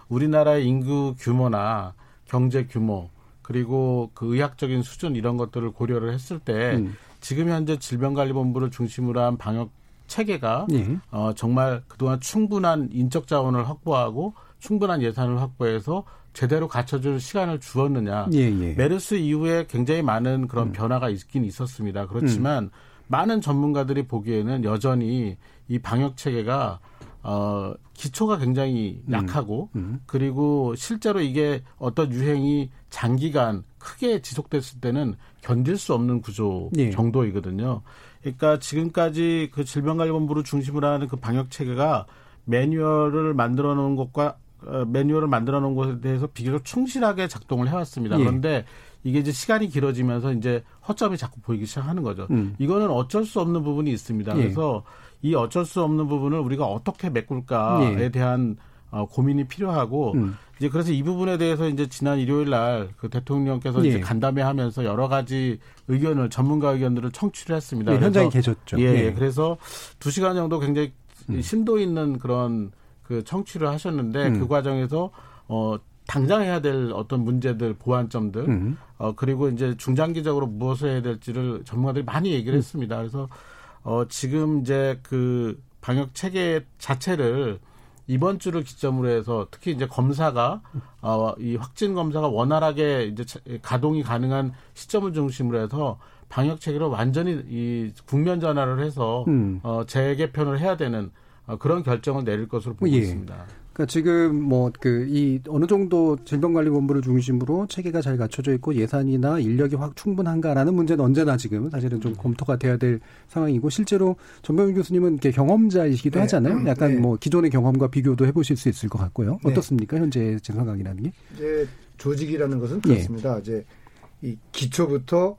우리나라의 인구 규모나 경제 규모 그리고 그 의학적인 수준 이런 것들을 고려를 했을 때 음. 지금 현재 질병관리본부를 중심으로 한 방역 체계가 예. 어, 정말 그동안 충분한 인적 자원을 확보하고 충분한 예산을 확보해서 제대로 갖춰줄 시간을 주었느냐. 예, 예. 메르스 이후에 굉장히 많은 그런 변화가 있긴 있었습니다. 그렇지만 많은 전문가들이 보기에는 여전히 이 방역 체계가 어, 기초가 굉장히 약하고 음. 그리고 실제로 이게 어떤 유행이 장기간 크게 지속됐을 때는 견딜 수 없는 구조 예. 정도이거든요. 그러니까 지금까지 그 질병관리본부를 중심으로 하는 그 방역 체계가 매뉴얼을 만들어 놓은 것과 어, 매뉴얼을 만들어 놓은 것에 대해서 비교적 충실하게 작동을 해왔습니다. 예. 그런데 이게 이제 시간이 길어지면서 이제 허점이 자꾸 보이기 시작하는 거죠. 음. 이거는 어쩔 수 없는 부분이 있습니다. 예. 그래서 이 어쩔 수 없는 부분을 우리가 어떻게 메꿀까에 예. 대한 어, 고민이 필요하고 음. 이제 그래서 이 부분에 대해서 이제 지난 일요일 날 그 대통령께서 예. 이제 간담회 하면서 여러 가지 의견을 전문가 의견들을 청취를 했습니다. 예, 현장에 계셨죠. 예, 예. 예. 그래서 두 시간 정도 굉장히 음. 심도 있는 그런 그 청취를 하셨는데 음. 그 과정에서 어 당장 해야 될 어떤 문제들 보완점들 음. 어 그리고 이제 중장기적으로 무엇을 해야 될지를 전문가들이 많이 음. 얘기를 했습니다. 그래서 어 지금 이제 그 방역 체계 자체를 이번 주를 기점으로 해서 특히 이제 검사가 어이 확진 검사가 원활하게 이제 차- 가동이 가능한 시점을 중심으로 해서 방역 체계를 완전히 이 국면 전환을 해서 음. 어 재개편을 해야 되는 어, 그런 결정을 내릴 것으로 보고 예. 있습니다. 그러니까 지금 뭐 그 이 어느 정도 질병관리본부를 중심으로 체계가 잘 갖춰져 있고 예산이나 인력이 확 충분한가라는 문제는 언제나 지금 사실은 좀 검토가 돼야 될 상황이고 실제로 정병윤 교수님은 이렇게 경험자이시기도 네. 하잖아요. 약간 네. 뭐 기존의 경험과 비교도 해보실 수 있을 것 같고요. 네. 어떻습니까 현재 제 상황이라는 게? 이제 조직이라는 것은 예. 그렇습니다. 이제 이 기초부터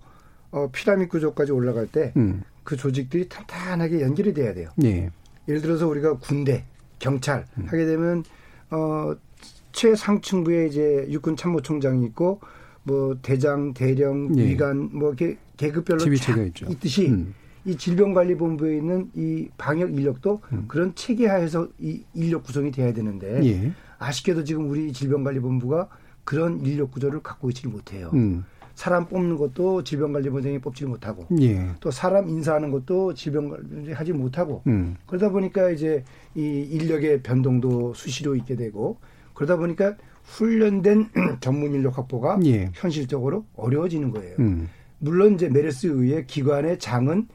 어, 피라미드 구조까지 올라갈 때그 음. 조직들이 탄탄하게 연결이 돼야 돼요. 예. 예를 들어서 우리가 군대, 경찰 음. 하게 되면 어 최상층부에 이제 육군 참모총장이 있고 뭐 대장, 대령, 예. 위관 뭐 이렇게 계급별로. 있듯이 음. 이 질병관리본부에 있는 이 방역 인력도 그런 체계하에서 이 인력 구성이 돼야 되는데 예. 아쉽게도 지금 우리 질병관리본부가 그런 인력 구조를 갖고 있지를 못해요. 음. 사람 뽑는 것도 질병관리본장이 뽑지를 못하고 예. 또 사람 인사하는 것도 질병관리 하지 못하고 음. 그러다 보니까 이제 이 인력의 변동도 수시로 있게 되고 그러다 보니까 훈련된 [CLEARS THROAT] 전문 인력 확보가 예. 현실적으로 어려워지는 거예요. 음. 물론 이제 메르스 의해 기관의 장은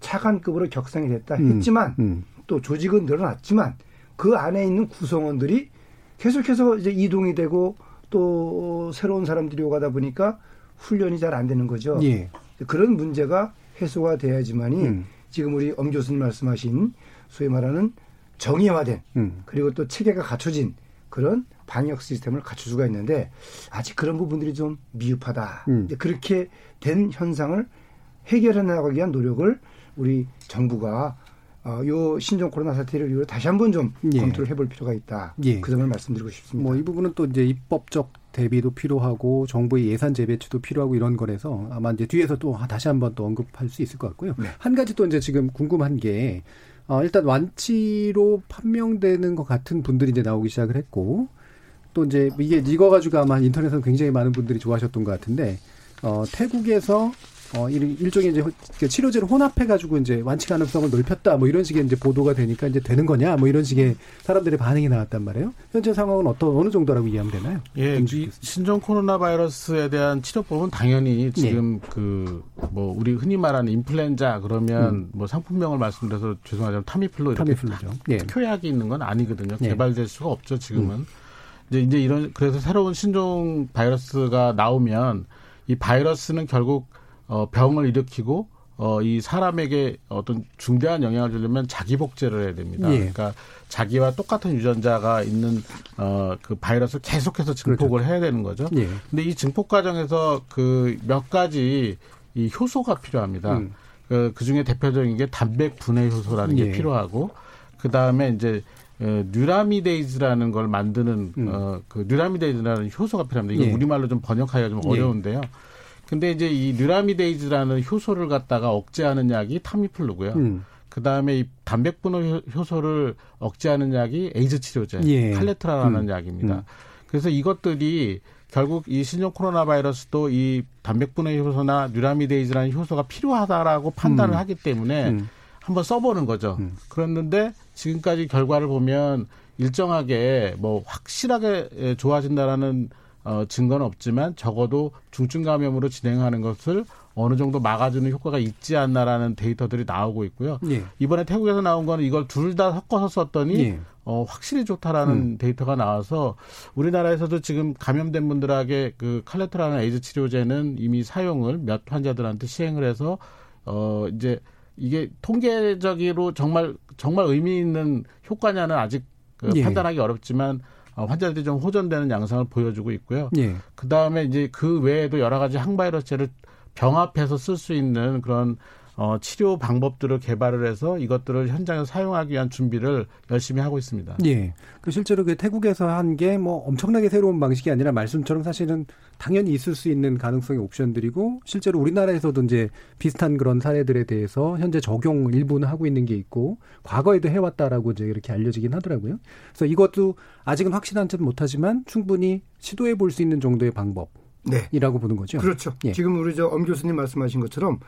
차관급으로 격상이 됐다 음. 했지만 음. 또 조직은 늘어났지만 그 안에 있는 구성원들이 계속해서 이제 이동이 되고 또 새로운 사람들이 오가다 보니까 훈련이 잘 안 되는 거죠. 예. 그런 문제가 해소가 돼야지만이 음. 지금 우리 엄 교수님 말씀하신 소위 말하는 정의화된 음. 그리고 또 체계가 갖춰진 그런 방역 시스템을 갖출 수가 있는데 아직 그런 부분들이 좀 미흡하다. 음. 그렇게 된 현상을 해결해 나가기 위한 노력을 우리 정부가 어, 요 신종 코로나 사태를 이후로 다시 한번 좀 예. 검토를 해볼 필요가 있다. 예. 그 점을 말씀드리고 싶습니다. 뭐 이 부분은 또 이제 입법적 대비도 필요하고 정부의 예산 재배치도 필요하고 이런 거라서 아마 이제 뒤에서 또 다시 한번 또 언급할 수 있을 것 같고요. 네. 한 가지 또 이제 지금 궁금한 게 어, 일단 완치로 판명되는 것 같은 분들이 이제 나오기 시작을 했고 또 이제 이게 이거 가지고 아마 인터넷에서 굉장히 많은 분들이 좋아하셨던 것 같은데 어, 태국에서 어, 일- 일종의 이제 그 치료제를 혼합해가지고 이제 완치 가능성을 넓혔다 뭐 이런 식의 이제 보도가 되니까 이제 되는 거냐 뭐 이런 식의 사람들의 반응이 나왔단 말이에요. 현재 상황은 어떤 어느 정도라고 이해하면 되나요? 예, 이 신종 코로나 바이러스에 대한 치료법은 당연히 지금 그뭐 우리 흔히 말하는 인플루엔자 그러면 뭐 상품명을 말씀드려서 죄송하지만 타미플루 이렇게 타미플루죠. 예. 특효약이 있는 건 아니거든요. 예. 개발될 수가 없죠 지금은. 이제 이제 이런 그래서 새로운 신종 바이러스가 나오면 이 바이러스는 결국 어 병을 일으키고 어, 이 사람에게 어떤 중대한 영향을 주려면 자기 복제를 해야 됩니다. 예. 그러니까 자기와 똑같은 유전자가 있는 어, 그 바이러스를 계속해서 증폭을 그렇죠. 해야 되는 거죠. 예. 근데 이 증폭 과정에서 그 몇 가지 이 효소가 필요합니다. 음. 그, 그 중에 대표적인 게 단백 분해 효소라는 게 예. 필요하고 그 다음에 이제 어, neuraminidase라는 걸 만드는 음. 어, 그 neuraminidase라는 효소가 필요합니다. 이거 예. 우리말로 좀 번역하기가 좀 예. 어려운데요. 근데 이제 이 neuraminidase라는 효소를 갖다가 억제하는 약이 타미플루고요. 음. 그 다음에 이 단백분해 효소를 억제하는 약이 에이즈 치료제 예. 칼레트라라는 음. 약입니다. 음. 그래서 이것들이 결국 이 신종 코로나 바이러스도 이 단백분해 효소나 neuraminidase라는 효소가 필요하다라고 판단을 음. 하기 때문에 음. 한번 써보는 거죠. 음. 그랬는데 지금까지 결과를 보면 일정하게 뭐 확실하게 좋아진다라는 어, 증거는 없지만 적어도 중증 감염으로 진행하는 것을 어느 정도 막아주는 효과가 있지 않나라는 데이터들이 나오고 있고요. 예. 이번에 태국에서 나온 거는 이걸 둘 다 섞어서 썼더니 예. 어, 확실히 좋다라는 음. 데이터가 나와서 우리나라에서도 지금 감염된 분들에게 그 칼레트라는 에이즈 치료제는 이미 사용을 몇 환자들한테 시행을 해서 어, 이제 이게 통계적으로 정말 정말 의미 있는 효과냐는 아직 그 예. 판단하기 어렵지만 어, 환자들이 좀 호전되는 양상을 보여주고 있고요. 예. 그 다음에 이제 그 외에도 여러 가지 항바이러스제를 병합해서 쓸 수 있는 그런 어, 치료 방법들을 개발을 해서 이것들을 현장에서 사용하기 위한 준비를 열심히 하고 있습니다. 예. 그 실제로 그 태국에서 한 게 뭐 엄청나게 새로운 방식이 아니라 말씀처럼 사실은 당연히 있을 수 있는 가능성의 옵션들이고 실제로 우리나라에서도 이제 비슷한 그런 사례들에 대해서 현재 적용 일부는 하고 있는 게 있고 과거에도 해왔다라고 이제 이렇게 알려지긴 하더라고요. 그래서 이것도 아직은 확실한지는 못하지만 충분히 시도해 볼 수 있는 정도의 방법. 네. 이라고 보는 거죠. 그렇죠. 예. 지금 우리 저 엄 교수님 말씀하신 것처럼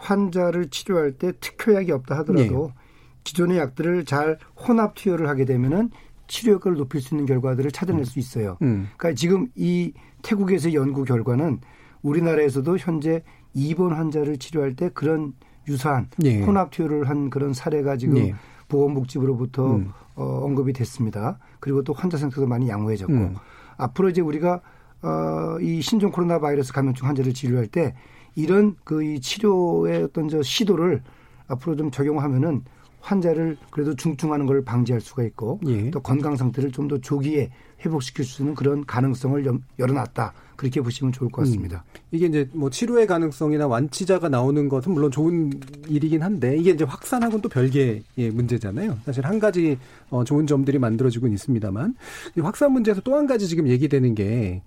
환자를 치료할 때 특효약이 없다 하더라도 네. 기존의 약들을 잘 혼합 투여를 하게 되면은 치료 효과를 높일 수 있는 결과들을 찾아낼 음. 수 있어요. 음. 그러니까 지금 이 태국에서의 연구 결과는 우리나라에서도 현재 입원 환자를 치료할 때 그런 유사한 네. 혼합 투여를 한 그런 사례가 지금 네. 보건복지부로부터 음. 어, 언급이 됐습니다. 그리고 또 환자 상태도 많이 양호해졌고 음. 앞으로 이제 우리가 어, 이 신종 코로나 바이러스 감염증 환자를 치료할 때 이런 그 이 치료의 어떤 저 시도를 앞으로 좀 적용하면은 환자를 그래도 중증하는 걸 방지할 수가 있고 예. 또 건강 상태를 좀 더 조기에 회복시킬 수 있는 그런 가능성을 열어놨다. 그렇게 보시면 좋을 것 같습니다. 음. 이게 이제 뭐 치료의 가능성이나 완치자가 나오는 것은 물론 좋은 일이긴 한데 이게 이제 확산하고는 또 별개의 문제잖아요. 사실 한 가지 어 좋은 점들이 만들어지고 있습니다만 확산 문제에서 또 한 가지 지금 얘기되는 게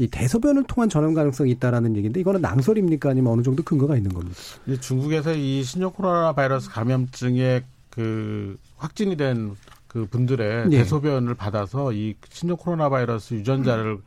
이 대소변을 통한 전염 가능성이 있다라는 얘기인데 이거는 낭설입니까 아니면 어느 정도 근거가 있는 겁니까? 중국에서 이 신종 코로나 바이러스 감염증에 그 확진이 된 그 분들의 네. 대소변을 받아서 이 신종 코로나 바이러스 유전자를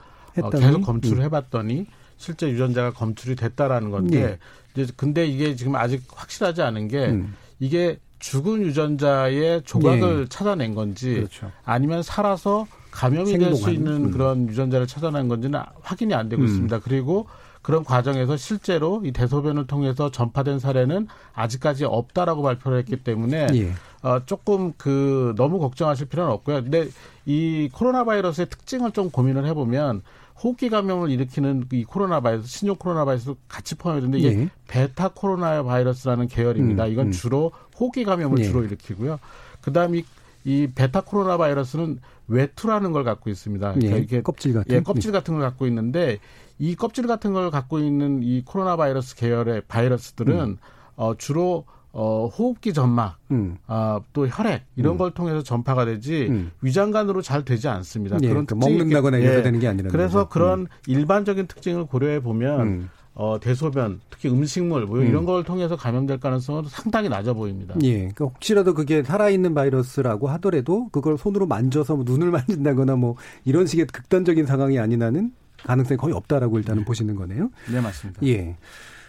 어, 계속 검출을 음. 해봤더니 실제 유전자가 검출이 됐다라는 건데 네. 이제 근데 이게 지금 아직 확실하지 않은 게 음. 이게 죽은 유전자의 조각을 네. 찾아낸 건지 그렇죠. 아니면 살아서 감염이 될 수 있는 음. 그런 유전자를 찾아낸 건지는 확인이 안 되고 음. 있습니다. 그리고 그런 과정에서 실제로 이 대소변을 통해서 전파된 사례는 아직까지 없다라고 발표를 했기 때문에 예. 어, 조금 그 너무 걱정하실 필요는 없고요. 근데 이 코로나 바이러스의 특징을 좀 고민을 해보면 호흡기 감염을 일으키는 이 코로나 바이러스, 신종 코로나 바이러스 같이 포함되는데 이게 예. 베타 코로나 바이러스라는 계열입니다. 음, 이건 음. 주로 호흡기 감염을 예. 주로 일으키고요. 그다음 이, 이 베타 코로나 바이러스는 외투라는 걸 갖고 있습니다. 그러니까 예, 이게 껍질 같은 예, 껍질 같은 걸 갖고 있는데 이 껍질 같은 걸 갖고 있는 이 코로나 바이러스 계열의 바이러스들은 음. 어, 주로 어, 호흡기 점막, 음. 아, 또 혈액 이런 음. 걸 통해서 전파가 되지 음. 위장관으로 잘 되지 않습니다. 예, 그런 그러니까 먹는다거나 이렇게 예, 되는 게 아니라 그래서 그런 음. 일반적인 특징을 고려해 보면 음. 어, 대소변, 특히 음식물, 뭐 이런 음. 걸 통해서 감염될 가능성은 상당히 낮아 보입니다. 예. 그러니까 혹시라도 그게 살아있는 바이러스라고 하더라도 그걸 손으로 만져서 뭐 눈을 [LAUGHS] 만진다거나 뭐 이런 식의 극단적인 상황이 아니라는 가능성이 거의 없다라고 일단은 네. 보시는 거네요. 네, 맞습니다. 예.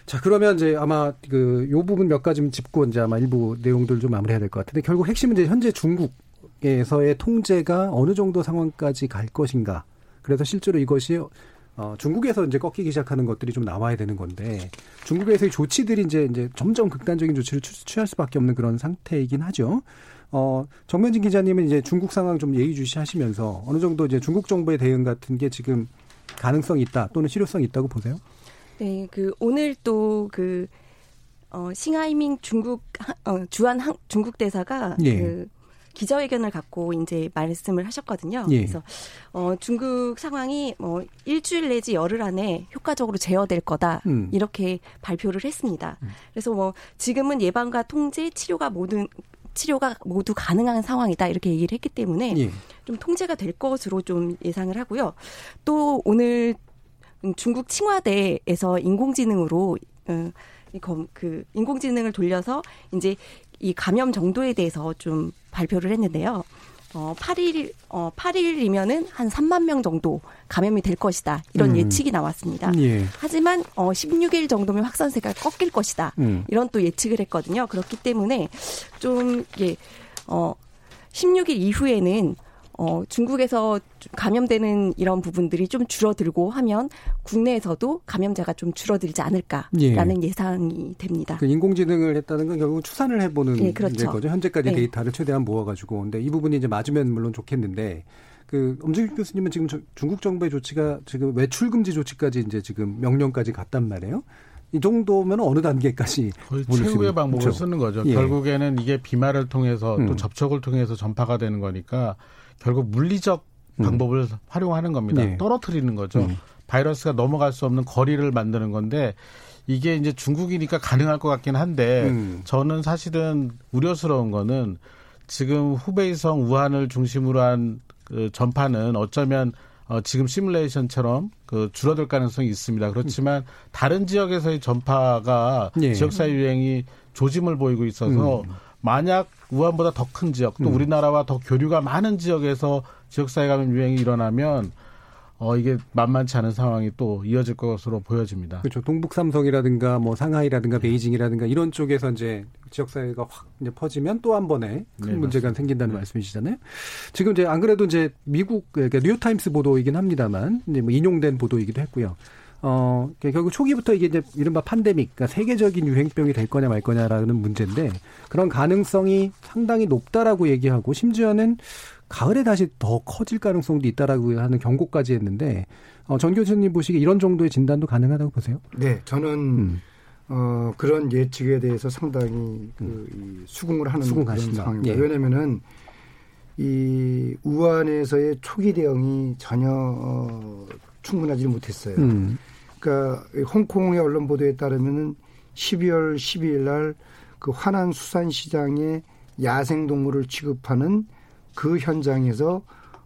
자, 그러면 이제 아마 그 요 부분 몇 가지 좀 짚고 이제 아마 일부 내용들 좀 마무리해야 될 것 같은데 결국 핵심은 이제 현재 중국에서의 통제가 어느 정도 상황까지 갈 것인가. 그래서 실제로 이것이 어, 중국에서 이제 꺾이기 시작하는 것들이 좀 나와야 되는 건데 중국에서의 조치들이 이제 이제 점점 극단적인 조치를 취할 수밖에 없는 그런 상태이긴 하죠. 어, 정면진 기자님은 이제 중국 상황 좀 예의주시하시면서 어느 정도 이제 중국 정부의 대응 같은 게 지금 가능성이 있다 또는 실효성이 있다고 보세요? 네, 그 오늘 또그 어, 싱하이밍 중국 어, 주한 한, 중국 대사가 예. 그 기자회견을 갖고 이제 말씀을 하셨거든요. 예. 그래서 어, 중국 상황이 뭐 일주일 내지 열흘 안에 효과적으로 제어될 거다 음. 이렇게 발표를 했습니다. 그래서 뭐 지금은 예방과 통제, 치료가 모든 치료가 모두 가능한 상황이다 이렇게 얘기를 했기 때문에 예. 좀 통제가 될 것으로 좀 예상을 하고요. 또 오늘 중국 칭화대에서 인공지능으로 어, 그 인공지능을 돌려서 이제 이 감염 정도에 대해서 좀 발표를 했는데요. 어, 8일, 어, 8일이면은 한 3만 명 정도 감염이 될 것이다. 이런 음. 예측이 나왔습니다. 예. 하지만, 어, 16일 정도면 확산세가 꺾일 것이다. 음. 이런 또 예측을 했거든요. 그렇기 때문에 좀, 이게, 어, 16일 이후에는 어, 중국에서 감염되는 이런 부분들이 좀 줄어들고 하면 국내에서도 감염자가 좀 줄어들지 않을까라는 예. 상이 됩니다. 그 인공지능을 했다는 건 결국 추산을 해보는 예, 그렇죠. 이제 거죠. 현재까지 네. 데이터를 최대한 모아가지고. 근데 이 부분이 이제 맞으면 물론 좋겠는데 그 엄지규 교수님은 지금 저- 중국 정부의 조치가 지금 외출 금지 조치까지 이제 지금 명령까지 갔단 말이에요. 이 정도면 어느 단계까지 거의 최후의 방법을 그렇죠. 쓰는 거죠. 예. 결국에는 이게 비말을 통해서 음. 또 접촉을 통해서 전파가 되는 거니까 결국 물리적 음. 방법을 활용하는 겁니다. 예. 떨어뜨리는 거죠. 음. 바이러스가 넘어갈 수 없는 거리를 만드는 건데 이게 이제 중국이니까 가능할 것 같긴 한데 음. 저는 사실은 우려스러운 거는 지금 후베이성 우한을 중심으로 한 그 전파는 어쩌면 어, 지금 시뮬레이션처럼 그 줄어들 가능성이 있습니다. 그렇지만 다른 지역에서의 전파가 예. 지역사회 유행이 조짐을 보이고 있어서 음. 만약 우한보다 더 큰 지역 또 음. 우리나라와 더 교류가 많은 지역에서 지역사회 감염 유행이 일어나면 어 이게 만만치 않은 상황이 또 이어질 것으로 보여집니다. 그렇죠. 동북 삼성이라든가 뭐 상하이라든가 베이징이라든가 이런 쪽에서 이제 지역 사회가 확 이제 퍼지면 또 한 번에 큰 네, 문제가 생긴다는 말씀이시잖아요. 지금 이제 안 그래도 이제 미국 그러니까 뉴욕타임스 보도이긴 합니다만 이제 뭐 인용된 보도이기도 했고요. 어, 그러니까 결국 초기부터 이게 이제 이른바 팬데믹, 그러니까 세계적인 유행병이 될 거냐 말 거냐라는 문제인데 그런 가능성이 상당히 높다라고 얘기하고 심지어는 가을에 다시 더 커질 가능성도 있다라고 하는 경고까지 했는데 어, 전 교수님 보시기에 이런 정도의 진단도 가능하다고 보세요? 네, 저는 음. 어, 그런 예측에 대해서 상당히 그, 이 수긍을 하는 그런 수긍하신다. 상황입니다. 예. 왜냐면은 이 우한에서의 초기 대응이 전혀 어, 충분하지 못했어요. 음. 그러니까 이 홍콩의 언론 보도에 따르면은 12월 12일 날 그 화난 수산시장에 야생동물을 취급하는 그 현장에서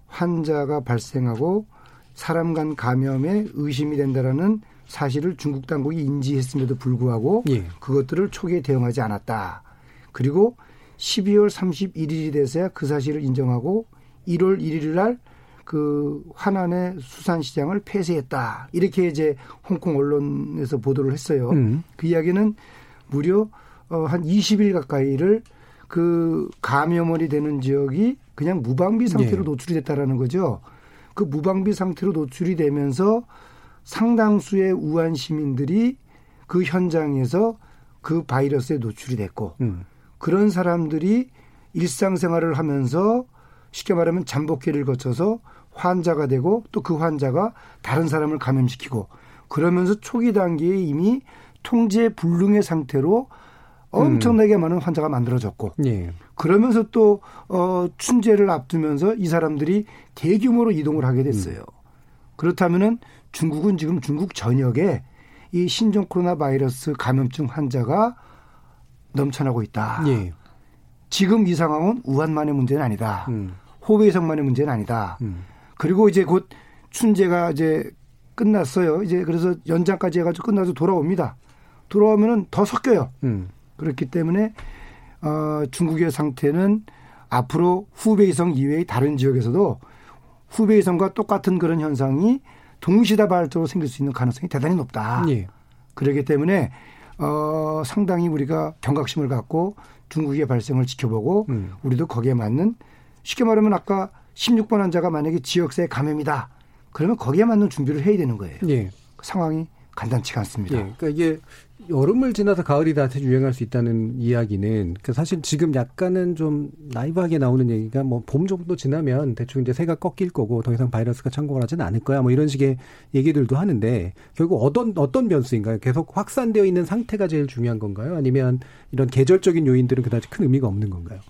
환자가 발생하고 사람 간 감염에 의심이 된다라는 사실을 중국 당국이 인지했음에도 불구하고 예. 그것들을 초기에 대응하지 않았다. 그리고 12월 31일이 돼서야 그 사실을 인정하고 1월 1일 날 그 화난의 수산시장을 폐쇄했다. 이렇게 이제 홍콩 언론에서 보도를 했어요. 음. 그 이야기는 무려 어, 한 20일 가까이를 그 감염원이 되는 지역이 그냥 무방비 상태로 예. 노출이 됐다라는 거죠. 그 무방비 상태로 노출이 되면서 상당수의 우한 시민들이 그 현장에서 그 바이러스에 노출이 됐고 음. 그런 사람들이 일상생활을 하면서 쉽게 말하면 잠복기를 거쳐서 환자가 되고 또 그 환자가 다른 사람을 감염시키고 그러면서 초기 단계에 이미 통제 불능의 상태로 엄청나게 많은 환자가 만들어졌고 예. 그러면서 또 어, 춘제를 앞두면서 이 사람들이 대규모로 이동을 하게 됐어요. 그렇다면은 중국은 지금 중국 전역에 이 신종 코로나 바이러스 감염증 환자가 넘쳐나고 있다. 예. 지금 이 상황은 우한만의 문제는 아니다. 음. 호베이성만의 문제는 아니다. 음. 그리고 이제 곧 춘제가 이제 끝났어요. 이제 그래서 연장까지 해가지고 끝나서 돌아옵니다. 돌아오면은 더 섞여요. 음. 그렇기 때문에 어, 중국의 상태는 앞으로 후베이성 이외의 다른 지역에서도 후베이성과 똑같은 그런 현상이 동시다발적으로 생길 수 있는 가능성이 대단히 높다. 예. 그렇기 때문에 어, 상당히 우리가 경각심을 갖고 중국의 발생을 지켜보고 음. 우리도 거기에 맞는 쉽게 말하면 아까 16번 환자가 만약에 지역사회 감염이다. 그러면 거기에 맞는 준비를 해야 되는 거예요. 예. 상황이 간단치가 않습니다. 예. 그러니까 이게 여름을 지나서 가을이 다시 유행할 수 있다는 이야기는 그 사실 지금 약간은 좀 나이브하게 나오는 얘기가 뭐 봄 정도 지나면 대충 이제 새가 꺾일 거고 더 이상 바이러스가 창궐 하지는 않을 거야 뭐 이런 식의 얘기들도 하는데 결국 어떤 어떤 변수인가요? 계속 확산되어 있는 상태가 제일 중요한 건가요? 아니면 이런 계절적인 요인들은 그다지 큰 의미가 없는 건가요?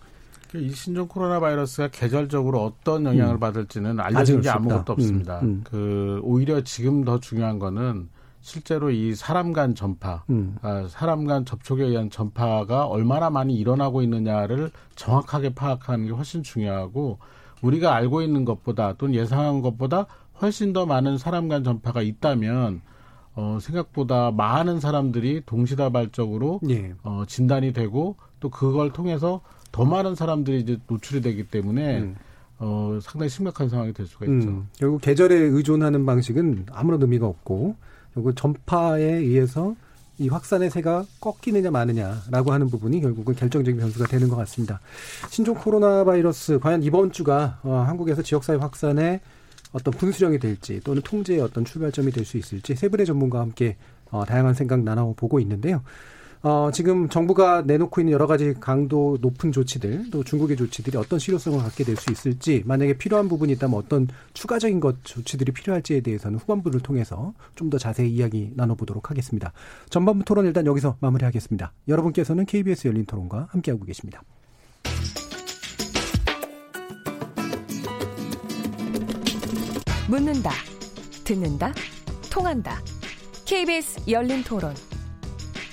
이 신종 코로나 바이러스가 계절적으로 어떤 영향을 음. 받을지는 알려진 게 아무것도 없습니다. 음, 음. 그 오히려 지금 더 중요한 거는 실제로 이 사람 간 전파, 음. 아, 사람 간 접촉에 의한 전파가 얼마나 많이 일어나고 있느냐를 정확하게 파악하는 게 훨씬 중요하고 우리가 알고 있는 것보다 또는 예상한 것보다 훨씬 더 많은 사람 간 전파가 있다면 어, 생각보다 많은 사람들이 동시다발적으로 예. 어, 진단이 되고 또 그걸 통해서 더 많은 사람들이 이제 노출이 되기 때문에 음. 어, 상당히 심각한 상황이 될 수가 있죠. 음. 결국 계절에 의존하는 방식은 아무런 의미가 없고 결국 전파에 의해서 이 확산의 새가 꺾이느냐 마느냐라고 하는 부분이 결국은 결정적인 변수가 되는 것 같습니다. 신종 코로나 바이러스 과연 이번 주가 어, 한국에서 지역사회 확산의 어떤 분수령이 될지 또는 통제의 어떤 출발점이 될 수 있을지 세 분의 전문가와 함께 어, 다양한 생각 나눠보고 있는데요. 어, 지금 정부가 내놓고 있는 여러 가지 강도 높은 조치들, 또 중국의 조치들이 어떤 실효성을 갖게 될 수 있을지, 만약에 필요한 부분이 있다면 어떤 추가적인 것 조치들이 필요할지에 대해서는 후반부를 통해서 좀 더 자세히 이야기 나눠보도록 하겠습니다. 전반부 토론 일단 여기서 마무리하겠습니다. 여러분께서는 KBS 열린 토론과 함께하고 계십니다. 묻는다, 듣는다, 통한다. KBS 열린 토론.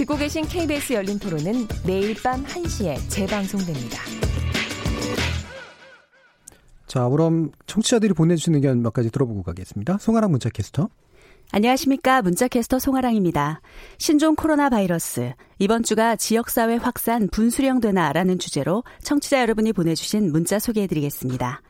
듣고 계신 KBS 열린 토론은 매일 밤 1시에 재방송됩니다. 자, 그럼 청취자들이 보내주신 의견 몇 가지 들어보고 가겠습니다. 송아랑 문자 캐스터. 안녕하십니까. 문자캐스터 송아랑입니다. 신종 코로나 바이러스. 이번 주가 지역사회 확산 분수령되나라는 주제로 청취자 여러분이 보내주신 문자 소개해드리겠습니다.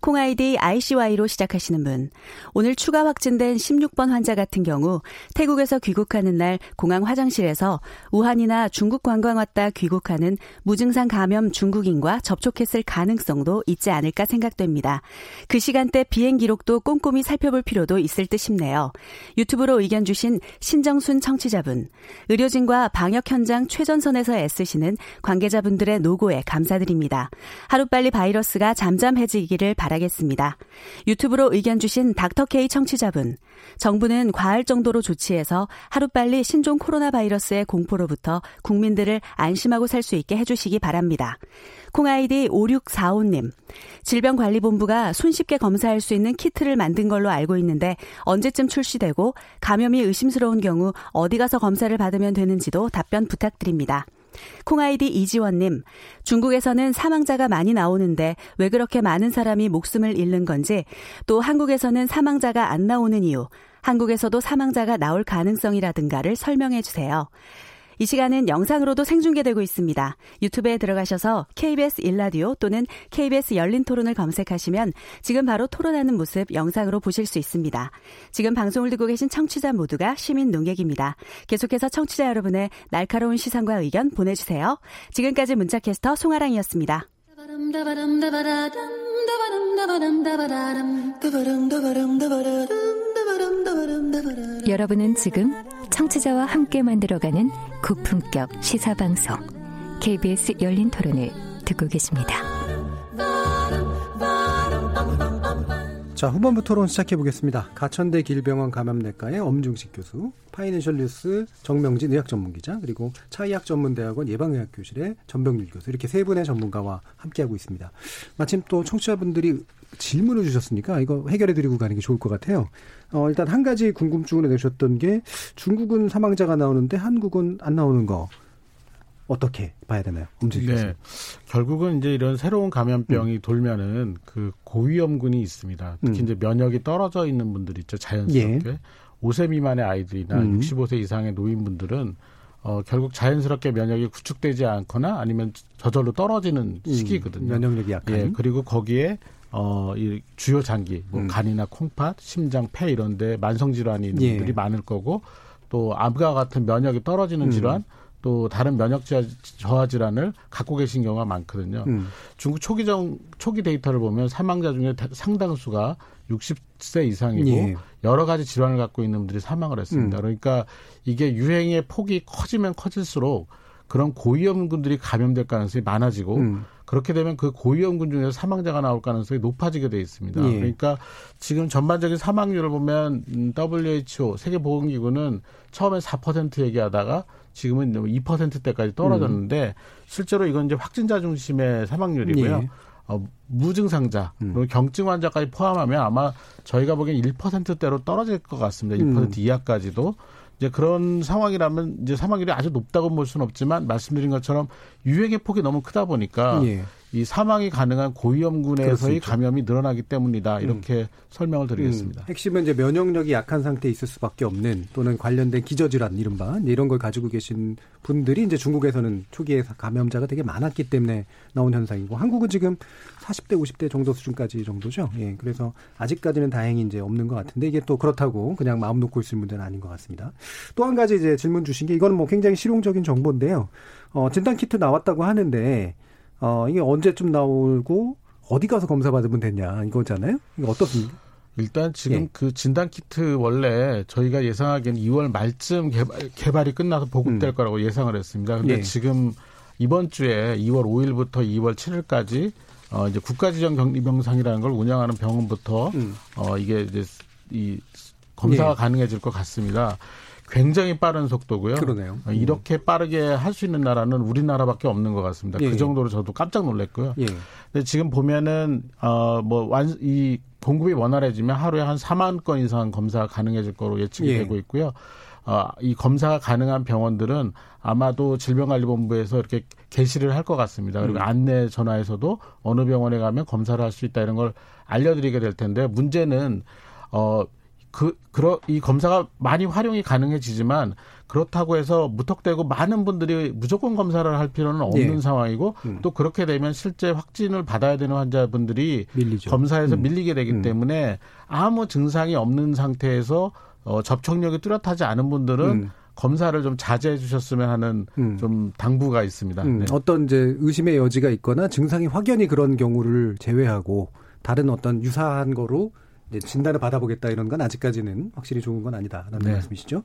콩아이디 ICY로 시작하시는 분. 오늘 추가 확진된 16번 환자 같은 경우 태국에서 귀국하는 날 공항 화장실에서 우한이나 중국 관광 왔다 귀국하는 무증상 감염 중국인과 접촉했을 가능성도 있지 않을까 생각됩니다. 그 시간대 비행 기록도 꼼꼼히 살펴볼 필요도 있을 듯 싶네요. 유튜브로 의견 주신 신정순 청취자분. 의료진과 방역 현장 최전선에서 애쓰시는 관계자분들의 노고에 감사드립니다. 하루빨리 바이러스가 잠잠해지기를. 바라겠습니다. 유튜브로 의견 주신 닥터케이 청취자분. 정부는 과할 정도로 조치해서 하루빨리 신종 코로나 바이러스의 공포로부터 국민들을 안심하고 살 수 있게 해주시기 바랍니다. 콩아이디 5645님. 질병관리본부가 손쉽게 검사할 수 있는 키트를 만든 걸로 알고 있는데 언제쯤 출시되고 감염이 의심스러운 경우 어디 가서 검사를 받으면 되는지도 답변 부탁드립니다. 콩아이디 이지원님, 중국에서는 사망자가 많이 나오는데 왜 그렇게 많은 사람이 목숨을 잃는 건지, 또 한국에서는 사망자가 안 나오는 이유, 한국에서도 사망자가 나올 가능성이라든가를 설명해 주세요. 이 시간은 영상으로도 생중계되고 있습니다. 유튜브에 들어가셔서 KBS 일라디오 또는 KBS 열린 토론을 검색하시면 지금 바로 토론하는 모습 영상으로 보실 수 있습니다. 지금 방송을 듣고 계신 청취자 모두가 시민 농객입니다. 계속해서 청취자 여러분의 날카로운 시선과 의견 보내주세요. 지금까지 문자캐스터 송아랑이었습니다. 여러분은 지금 청취자와 함께 만들어가는 고품격 시사방송 KBS 열린 토론을 듣고 계십니다. 자, 후반부 토론 시작해 보겠습니다. 가천대 길병원 감염내과의 엄중식 교수, 파이낸셜 뉴스 정명진 의학 전문 기자, 그리고 차의학 전문대학원 예방의학 교실의 전병률 교수 이렇게 세 분의 전문가와 함께하고 있습니다. 마침 또 청취자분들이 질문을 주셨으니까 이거 해결해 드리고 가는 게 좋을 것 같아요. 어, 일단 한 가지 궁금증을 내주셨던 게 중국은 사망자가 나오는데 한국은 안 나오는 거. 어떻게 봐야 되나요? 움직이겠습 네. 결국은 이제 이런 새로운 감염병이 음. 돌면은 그 고위험군이 있습니다. 특히 음. 이제 면역이 떨어져 있는 분들 있죠. 자연스럽게. 예. 5세 미만의 아이들이나 음. 65세 이상의 노인분들은 어, 결국 자연스럽게 면역이 구축되지 않거나 아니면 저절로 떨어지는 음, 시기거든요. 면역력이 약한. 예, 그리고 거기에 어, 이 주요 장기, 뭐 음. 간이나 콩팥, 심장, 폐 이런 데 만성 질환이 있는 예. 분들이 많을 거고 또 암과 같은 면역이 떨어지는 음. 질환, 또 다른 면역 저하, 질환을 갖고 계신 경우가 많거든요. 음. 중국 초기 정 초기 데이터를 보면 사망자 중에 대- 상당수가 60세 이상이고 예. 여러 가지 질환을 갖고 있는 분들이 사망을 했습니다. 음. 그러니까 이게 유행의 폭이 커지면 커질수록 그런 고위험군들이 감염될 가능성이 많아지고 음. 그렇게 되면 그 고위험군 중에서 사망자가 나올 가능성이 높아지게 돼 있습니다. 예. 그러니까 지금 전반적인 사망률을 보면 음, WHO 세계보건기구는 처음에 4% 얘기하다가 지금은 2%대까지 떨어졌는데 실제로 이건 이제 확진자 중심의 사망률이고요. 예. 어, 무증상자, 음. 그리고 경증 환자까지 포함하면 아마 저희가 보기엔 1%대로 떨어질 것 같습니다. 1% 음. 이하까지도. 이제 그런 상황이라면 이제 사망률이 아주 높다고 볼 수는 없지만 말씀드린 것처럼 유행의 폭이 너무 크다 보니까 예. 이 사망이 가능한 고위험군에서의. 감염이 늘어나기 때문이다. 이렇게 설명을 드리겠습니다. 음, 핵심은 이제 면역력이 약한 상태에 있을 수밖에 없는 또는 관련된 기저질환 이른바 이런 걸 가지고 계신 분들이 이제 중국에서는 초기에 감염자가 되게 많았기 때문에 나온 현상이고 한국은 지금 40대 50대 정도 수준까지 정도죠. 예. 그래서 아직까지는 다행히 이제 없는 것 같은데 이게 또 그렇다고 그냥 마음 놓고 있을 문제는 아닌 것 같습니다. 또 한 가지 이제 질문 주신 게 이거는 뭐 굉장히 실용적인 정보인데요. 어, 진단 키트 나왔다고 하는데 어, 이게 언제쯤 나오고 어디 가서 검사 받으면 되냐 이거잖아요. 이거 어떻습니까? 일단 지금 예. 그 진단 키트 원래 저희가 예상하기엔 2월 말쯤 개발, 개발이 끝나서 보급될 음. 거라고 예상을 했습니다. 근데 예. 지금 이번 주에 2월 5일부터 2월 7일까지 어 이제 국가지정 격리병상이라는 걸 운영하는 병원부터 음. 어 이게 이제 이 검사가 예. 가능해질 것 같습니다. 굉장히 빠른 속도고요. 그러네요. 어, 이렇게 빠르게 할 수 있는 나라는 우리나라밖에 없는 것 같습니다. 예. 그 정도로 저도 깜짝 놀랐고요. 예. 근데 지금 보면은 어뭐완이 공급이 원활해지면 하루에 한 4만 건 이상 검사가 가능해질 거로 예측이 예. 되고 있고요. 어, 이 검사가 가능한 병원들은 아마도 질병관리본부에서 이렇게 게시를 할 것 같습니다. 그리고 음. 안내 전화에서도 어느 병원에 가면 검사를 할 수 있다 이런 걸 알려드리게 될 텐데 문제는 어. 그, 그러, 이 검사가 많이 활용이 가능해지지만 그렇다고 해서 무턱대고 많은 분들이 무조건 검사를 할 필요는 없는 예. 상황이고 음. 또 그렇게 되면 실제 확진을 받아야 되는 환자분들이 밀리죠. 검사에서 음. 밀리게 되기 음. 때문에 아무 증상이 없는 상태에서 어, 접촉력이 뚜렷하지 않은 분들은 음. 검사를 좀 자제해 주셨으면 하는 음. 좀 당부가 있습니다. 음, 네. 어떤 이제 의심의 여지가 있거나 증상이 확연히 그런 경우를 제외하고 다른 어떤 유사한 거로 진단을 받아보겠다 이런 건 아직까지는 확실히 좋은 건 아니다라는 네. 말씀이시죠.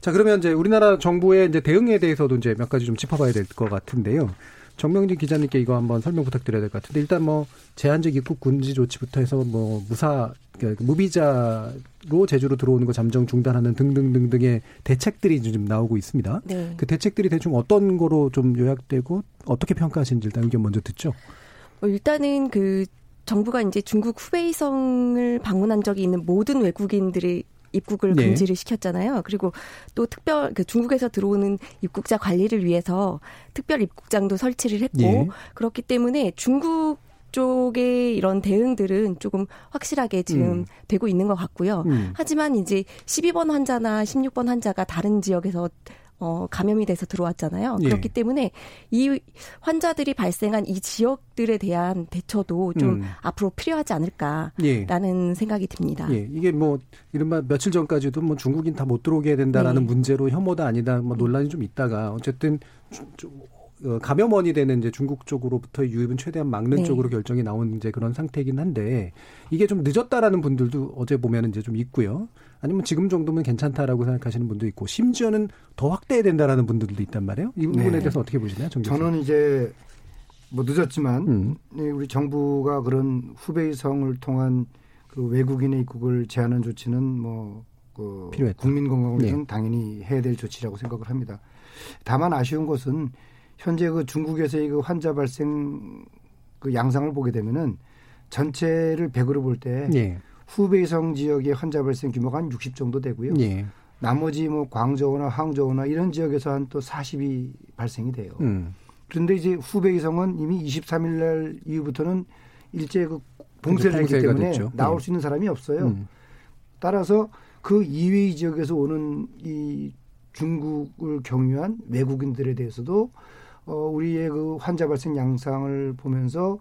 자 그러면 이제 우리나라 정부의 이제 대응에 대해서도 이제 몇 가지 좀 짚어봐야 될 것 같은데요. 정명진 기자님께 이거 한번 설명 부탁드려야 될 것 같은데 일단 뭐 제한적 입국 금지 조치부터 해서 뭐 무사 그러니까 무비자로 제주로 들어오는 거 잠정 중단하는 등등등등의 대책들이 좀 나오고 있습니다. 네. 그 대책들이 대충 어떤 거로 좀 요약되고 어떻게 평가하시는지 일단 의견 먼저 듣죠. 어, 일단은 그 정부가 이제 중국 후베이성을 방문한 적이 있는 모든 외국인들의 입국을 네. 금지를 시켰잖아요. 그리고 또 특별 그 중국에서 들어오는 입국자 관리를 위해서 특별 입국장도 설치를 했고 예. 그렇기 때문에 중국 쪽의 이런 대응들은 조금 확실하게 지금 음. 되고 있는 것 같고요. 음. 하지만 이제 12번 환자나 16번 환자가 다른 지역에서 어, 감염이 돼서 들어왔잖아요. 예. 그렇기 때문에 이 환자들이 발생한 이 지역들에 대한 대처도 좀 음. 앞으로 필요하지 않을까라는 예. 생각이 듭니다. 예, 이게 뭐 이른바 며칠 전까지도 뭐 중국인 다 못 들어오게 해야 된다라는 네. 문제로 혐오다 아니다 뭐 논란이 좀 있다가 어쨌든 좀- 좀, 어, 감염원이 되는 이제 중국 쪽으로부터 유입은 최대한 막는 네. 쪽으로 결정이 나온 이제 그런 상태이긴 한데 이게 좀 늦었다라는 분들도 어제 보면은 이제 좀 있고요. 아니면 지금 정도면 괜찮다라고 생각하시는 분도 있고 심지어는 더 확대해야 된다라는 분들도 있단 말이에요. 이 부분에 네. 대해서 어떻게 보시나요, 정 교수님? 저는 이제 뭐 늦었지만 음. 네, 우리 정부가 그런 후베이성을 통한 그 외국인의 입국을 제한하는 조치는 뭐그 필요했다. 국민 건강을 위해서는 네. 당연히 해야 될 조치라고 생각을 합니다. 다만 아쉬운 것은 현재 그 중국에서의 그 환자 발생 그 양상을 보게 되면은 전체를 100으로 볼때 예, 후베이성 지역의 환자 발생 규모가 한 60 정도 되고요. 예, 나머지 뭐 광저우나 항저우나 이런 지역에서 한 또 40이 발생이 돼요. 음, 그런데 이제 후베이성은 이미 23일 날 이후부터는 일제 그 봉쇄를 했기 때문에 됐죠. 나올 예. 수 있는 사람이 없어요. 음, 따라서 그 이외의 지역에서 오는 이 중국을 경유한 외국인들에 대해서도 어, 우리의 그 환자 발생 양상을 보면서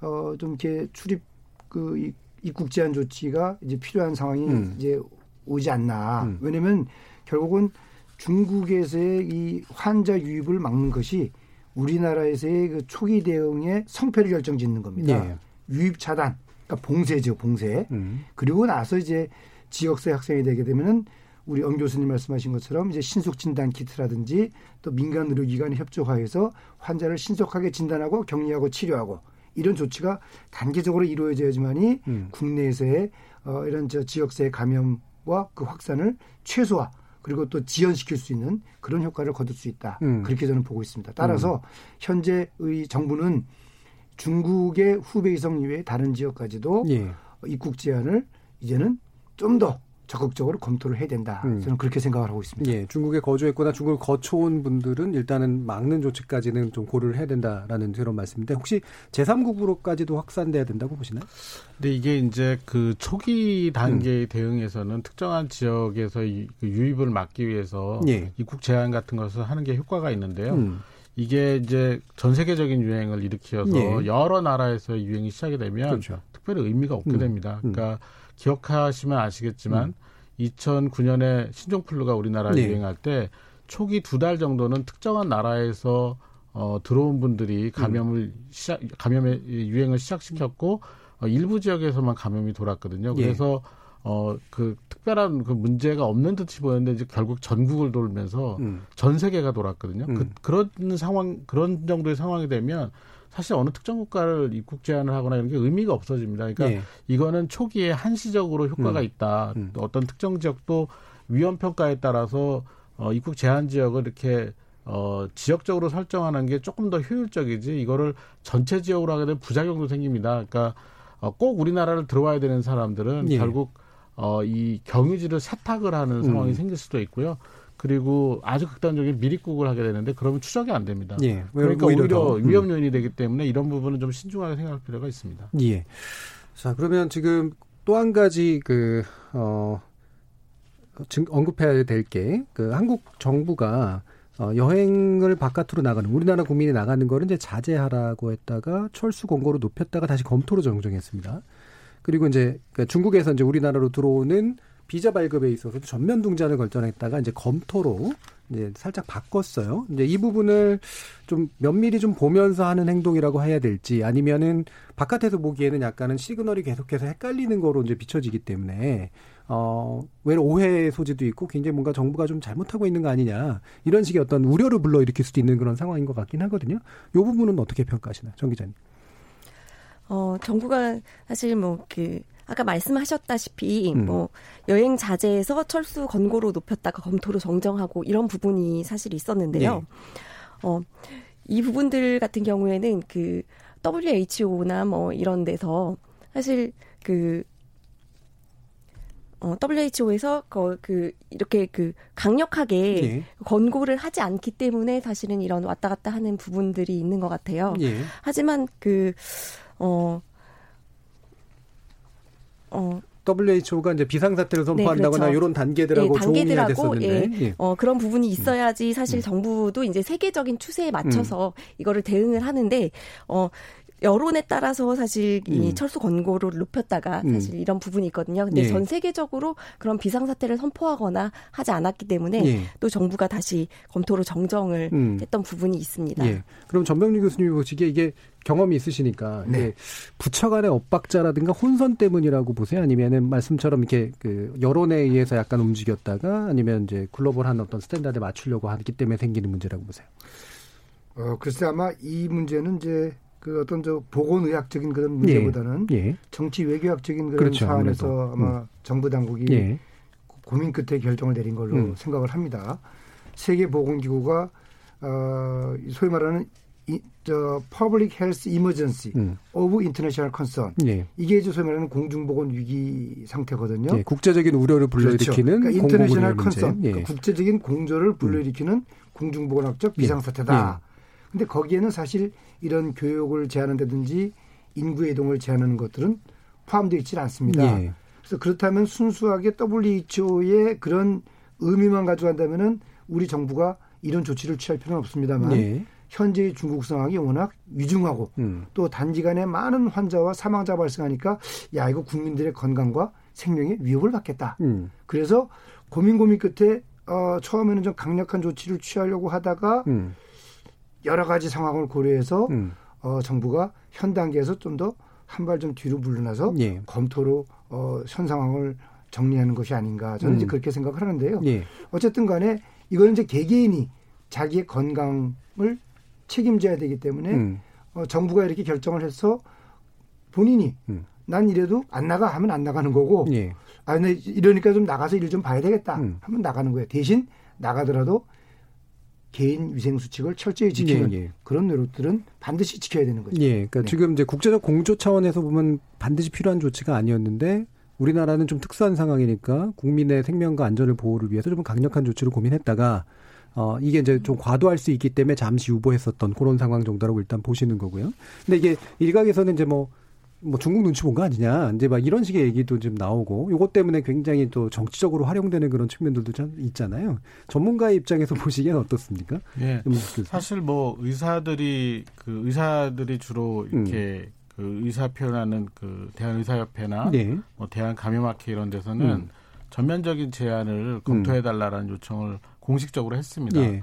어, 좀 이렇게 출입 그 입국 제한 조치가 이제 필요한 상황이 음. 이제 오지 않나. 음. 왜냐면 결국은 중국에서의 이 환자 유입을 막는 것이 우리나라에서의 그 초기 대응의 성패를 결정짓는 겁니다. 예. 유입 차단, 그러니까 봉쇄죠, 봉쇄. 음. 그리고 나서 이제 지역사회 학생이 되게 되면은 우리 엉 교수님 말씀하신 것처럼 이제 신속 진단 키트라든지 또 민간 의료기관이 협조하여서 환자를 신속하게 진단하고 격리하고 치료하고 이런 조치가 단계적으로 이루어져야지만이 음. 국내에서의 어, 이런 저 지역사회 감염과 그 확산을 최소화 그리고 또 지연시킬 수 있는 그런 효과를 거둘 수 있다. 음. 그렇게 저는 보고 있습니다. 따라서 음. 현재의 정부는 중국의 후베이성 이외의 다른 지역까지도 예. 입국 제한을 이제는 좀 더 적극적으로 검토를 해야 된다. 음. 저는 그렇게 생각을 하고 있습니다. 예, 중국에 거주했거나 중국을 거쳐온 분들은 일단은 막는 조치까지는 좀 고려를 해야 된다라는 그런 말씀인데 혹시 제3국으로까지도 확산돼야 된다고 보시나요? 근데 이게 이제 그 초기 단계의 음. 대응에서는 특정한 지역에서 그 유입을 막기 위해서 예. 입국 제한 같은 것을 하는 게 효과가 있는데요. 음. 이게 이제 전 세계적인 유행을 일으켜서 예. 여러 나라에서 유행이 시작이 되면 그렇죠. 특별히 의미가 없게 음. 됩니다. 그러니까 음. 기억하시면 아시겠지만 음. 2009년에 신종플루가 우리나라에 네. 유행할 때 초기 두 달 정도는 특정한 나라에서 어, 들어온 분들이 감염을 음. 시작, 감염의 유행을 시작시켰고 어, 일부 지역에서만 감염이 돌았거든요. 예. 그래서 예. 어, 그 특별한 그 문제가 없는 듯이 보였는데 이제 결국 전국을 돌면서 음. 전 세계가 돌았거든요. 그, 음. 그, 그런 상황, 그런 정도의 상황이 되면 사실 어느 특정 국가를 입국 제한을 하거나 이런 게 의미가 없어집니다. 그러니까 예. 이거는 초기에 한시적으로 효과가 음. 있다. 음. 어떤 특정 지역도 위험 평가에 따라서 어, 입국 제한 지역을 이렇게 어, 지역적으로 설정하는 게 조금 더 효율적이지 이거를 전체 지역으로 하게 되면 부작용도 생깁니다. 그러니까 어, 꼭 우리나라를 들어와야 되는 사람들은 예. 결국 어, 이 경유지를 세탁을 하는 상황이 음. 생길 수도 있고요. 그리고 아주 극단적인 미립국을 하게 되는데 그러면 추적이 안 됩니다. 예, 그러니까 오히려, 오히려 음. 위험 요인이 되기 때문에 이런 부분은 좀 신중하게 생각할 필요가 있습니다. 예. 자 그러면 지금 또 한 가지 그 어, 언급해야 될 게 그 한국 정부가 어, 여행을 바깥으로 나가는 우리나라 국민이 나가는 거를 이제 자제하라고 했다가 철수 권고로 높였다가 다시 검토로 정정했습니다. 그리고 이제 그 중국에서 이제 우리나라로 들어오는 비자 발급에 있어서도 전면 둥자를 결정했다가 이제 검토로 이제 살짝 바꿨어요. 이제 이 부분을 좀 면밀히 좀 보면서 하는 행동이라고 해야 될지 아니면은 바깥에서 보기에는 약간은 시그널이 계속해서 헷갈리는 거로 이제 비춰지기 때문에 어, 왜 오해 소지도 있고 굉장히 뭔가 정부가 좀 잘못하고 있는 거 아니냐 이런 식의 어떤 우려를 불러일으킬 수도 있는 그런 상황인 것 같긴 하거든요. 요 부분은 어떻게 평가하시나요, 정 기자님? 어, 정부가 사실 뭐그 아까 말씀하셨다시피 음. 뭐 여행 자제에서 철수 권고로 높였다가 검토로 정정하고 이런 부분이 사실 있었는데요. 네. 어, 이 부분들 같은 경우에는 그 WHO나 뭐 이런 데서 사실 그 어, WHO에서 그, 그 이렇게 그 강력하게 예. 권고를 하지 않기 때문에 사실은 이런 왔다 갔다 하는 부분들이 있는 것 같아요. 예. 하지만 그 어, 어, WHO가 이제 비상사태를 선포한다거나 네, 그렇죠. 이런 단계들하고 네, 단계들하고 됐었는데 예, 예. 어, 그런 부분이 있어야지 사실 음. 정부도 이제 세계적인 추세에 맞춰서 음. 이거를 대응을 하는데 어 여론에 따라서 사실 이 음. 철수 권고를 높였다가 음. 사실 이런 부분이 있거든요. 근데 예. 전 세계적으로 그런 비상사태를 선포하거나 하지 않았기 때문에 예. 또 정부가 다시 검토로 정정을 음. 했던 부분이 있습니다. 예. 그럼 전병율 교수님이 보시기에 이게 경험이 있으시니까 네. 부처 간의 엇박자라든가 혼선 때문이라고 보세요? 아니면은 말씀처럼 이렇게 그 여론에 의해서 약간 움직였다가 아니면 이제 글로벌한 어떤 standard에 맞추려고 하기 때문에 생기는 문제라고 보세요? 어, 글쎄 아마 이 문제는 이제 그 어떤 저 보건의학적인 그런 문제보다는 예. 예. 정치 외교학적인 그런 그렇죠, 사안에서 아무래도. 아마 음. 정부 당국이 예. 고민 끝에 결정을 내린 걸로 음. 생각을 합니다. 세계보건기구가 어, 소위 말하는 이, 저 Public Health Emergency 음. of International Concern 예. 이게 이제 소위 말하는 공중보건 위기 상태거든요. 예, 국제적인 우려를 불러일으키는 그렇죠. 그러니까 인터내셔널 컨선, 예. 그러니까 국제적인 공조를 불러일으키는 음. 공중보건학적 예. 비상사태다. 예. 근데 거기에는 사실 이런 교육을 제한한다든지 인구의 이동을 제한하는 것들은 포함되어 있지 않습니다. 예. 그래서 그렇다면 순수하게 WHO의 그런 의미만 가져간다면은 우리 정부가 이런 조치를 취할 필요는 없습니다만 예. 현재의 중국 상황이 워낙 위중하고 음. 또 단기간에 많은 환자와 사망자 발생하니까 야 이거 국민들의 건강과 생명에 위협을 받겠다. 음. 그래서 고민 고민 끝에 어, 처음에는 좀 강력한 조치를 취하려고 하다가 음. 여러 가지 상황을 고려해서 음. 어, 정부가 현 단계에서 좀 더 한 발 좀 뒤로 물러나서 예. 검토로 어, 현 상황을 정리하는 것이 아닌가 저는 음. 이제 그렇게 생각을 하는데요. 예. 어쨌든 간에 이거는 이제 개개인이 자기의 건강을 책임져야 되기 때문에 음. 어, 정부가 이렇게 결정을 해서 본인이 음. 난 이래도 안 나가 하면 안 나가는 거고 예. 아 근데 이러니까 좀 나가서 일 좀 봐야 되겠다 음. 하면 나가는 거예요. 대신 나가더라도 개인 위생 수칙을 철저히 지키는 예, 예. 그런 노력들은 반드시 지켜야 되는 거죠. 예, 그러니까 네. 지금 이제 국제적 공조 차원에서 보면 반드시 필요한 조치가 아니었는데 우리나라는 좀 특수한 상황이니까 국민의 생명과 안전을 보호를 위해서 좀 강력한 조치를 고민했다가 어, 이게 이제 좀 과도할 수 있기 때문에 잠시 유보했었던 그런 상황 정도라고 일단 보시는 거고요. 근데 이게 일각에서는 이제 뭐, 뭐 중국 눈치 본 거 아니냐. 이제 막 이런 식의 얘기도 좀 나오고 요것 때문에 굉장히 또 정치적으로 활용되는 그런 측면들도 좀 있잖아요. 전문가의 입장에서 [LAUGHS] 보시기엔 어떻습니까? 예. 사실 뭐 의사들이 그 의사들이 주로 이렇게 음. 그 의사 표현하는 그 대한의사협회나 네. 뭐 대한감염학회 이런 데서는 음. 전면적인 제안을 검토해 달라라는 요청을 공식적으로 했습니다. 예.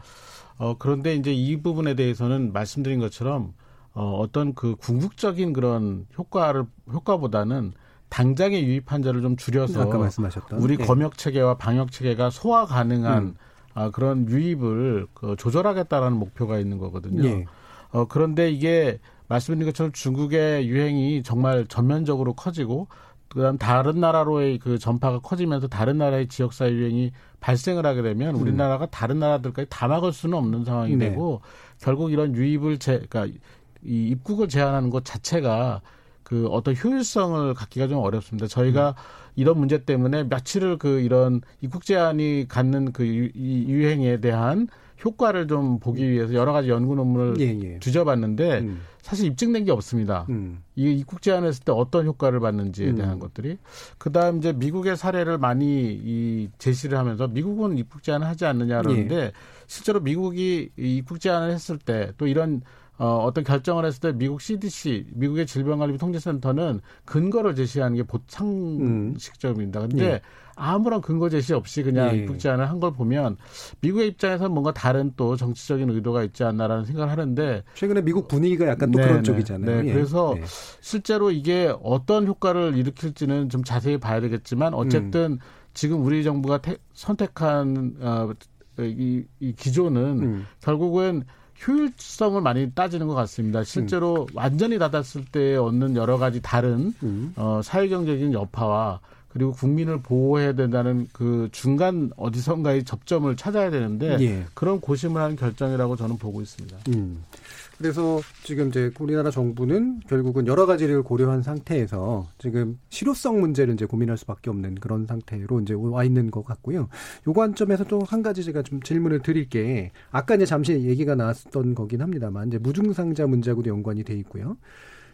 어, 그런데 이제 이 부분에 대해서는 말씀드린 것처럼 어, 어떤 그 궁극적인 그런 효과를 효과보다는 당장의 유입 환자를 좀 줄여서 아까 말씀하셨던 우리 예. 검역 체계와 방역 체계가 소화 가능한 음. 아, 그런 유입을 그 조절하겠다라는 목표가 있는 거거든요. 예. 어, 그런데 이게 말씀드린 것처럼 중국의 유행이 정말 전면적으로 커지고 그다음 다른 나라로의 그 전파가 커지면서 다른 나라의 지역사 유행이 발생을 하게 되면 음. 우리나라가 다른 나라들까지 다 막을 수는 없는 상황이 네. 되고 결국 이런 유입을 제 그러니까 이 입국을 제한하는 것 자체가 그 어떤 효율성을 갖기가 좀 어렵습니다. 저희가 음. 이런 문제 때문에 며칠을 그 이런 입국 제한이 갖는 그 유, 유행에 대한 효과를 좀 보기 위해서 여러 가지 연구 논문을 예, 예. 뒤져봤는데 음. 사실 입증된 게 없습니다. 음. 이 입국 제한했을 때 어떤 효과를 받는지에 음. 대한 것들이 그다음 이제 미국의 사례를 많이 이 제시를 하면서 미국은 입국 제한을 하지 않느냐 그러는데 예. 실제로 미국이 입국 제한을 했을 때 또 이런 어, 어떤 결정을 했을 때 미국 CDC, 미국의 질병관리통제센터는 근거를 제시하는 게 상식적입니다. 근데 예. 아무런 근거 제시 없이 그냥 예. 입국 제한을 한 걸 보면 미국의 입장에서는 뭔가 다른 또 정치적인 의도가 있지 않나라는 생각을 하는데 최근에 미국 분위기가 약간 또 네, 그런 네. 쪽이잖아요. 네, 예. 그래서 네. 실제로 이게 어떤 효과를 일으킬지는 좀 자세히 봐야 되겠지만 어쨌든 음. 지금 우리 정부가 태, 선택한 어, 이, 이 기조는 음. 결국은 효율성을 많이 따지는 것 같습니다. 실제로 음. 완전히 닫았을 때 얻는 여러 가지 다른 음. 어, 사회경제적인 여파와 그리고 국민을 보호해야 된다는 그 중간 어디선가의 접점을 찾아야 되는데 예. 그런 고심을 하는 결정이라고 저는 보고 있습니다. 음. 그래서 지금 이제 우리나라 정부는 결국은 여러 가지를 고려한 상태에서 지금 실효성 문제를 이제 고민할 수밖에 없는 그런 상태로 이제 와 있는 것 같고요. 요 관점에서 또 한 가지 제가 좀 질문을 드릴 게 아까 이제 잠시 얘기가 나왔던 거긴 합니다만 이제 무증상자 문제하고도 연관이 돼 있고요.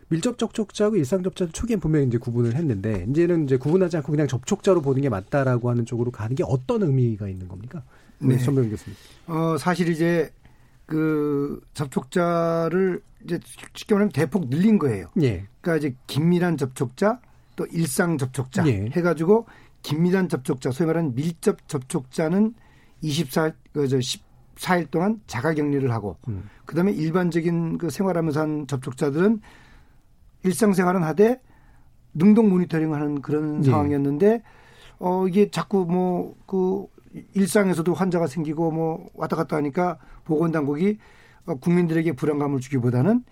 밀접 접촉자하고 일상 접촉자 초기엔 분명히 이제 구분을 했는데 이제는 이제 구분하지 않고 그냥 접촉자로 보는 게 맞다라고 하는 쪽으로 가는 게 어떤 의미가 있는 겁니까? 네, 네. 전명 교수님. 어, 사실 이제 그 접촉자를 이제 쉽게 말하면 대폭 늘린 거예요. 예. 그러니까 이제 긴밀한 접촉자 또 일상 접촉자 예. 해가지고 긴밀한 접촉자 소위 말하는 밀접 접촉자는 24, 그저 14일 동안 자가격리를 하고 음. 그다음에 일반적인 그 생활하면서 한 접촉자들은 일상생활은 하되 능동 모니터링 하는 그런 예. 상황이었는데 어 이게 자꾸 뭐 그 일상에서도 환자가 생기고 뭐 왔다 갔다 하니까 보건당국이 어, 국민들에게 불안감을 주기보다는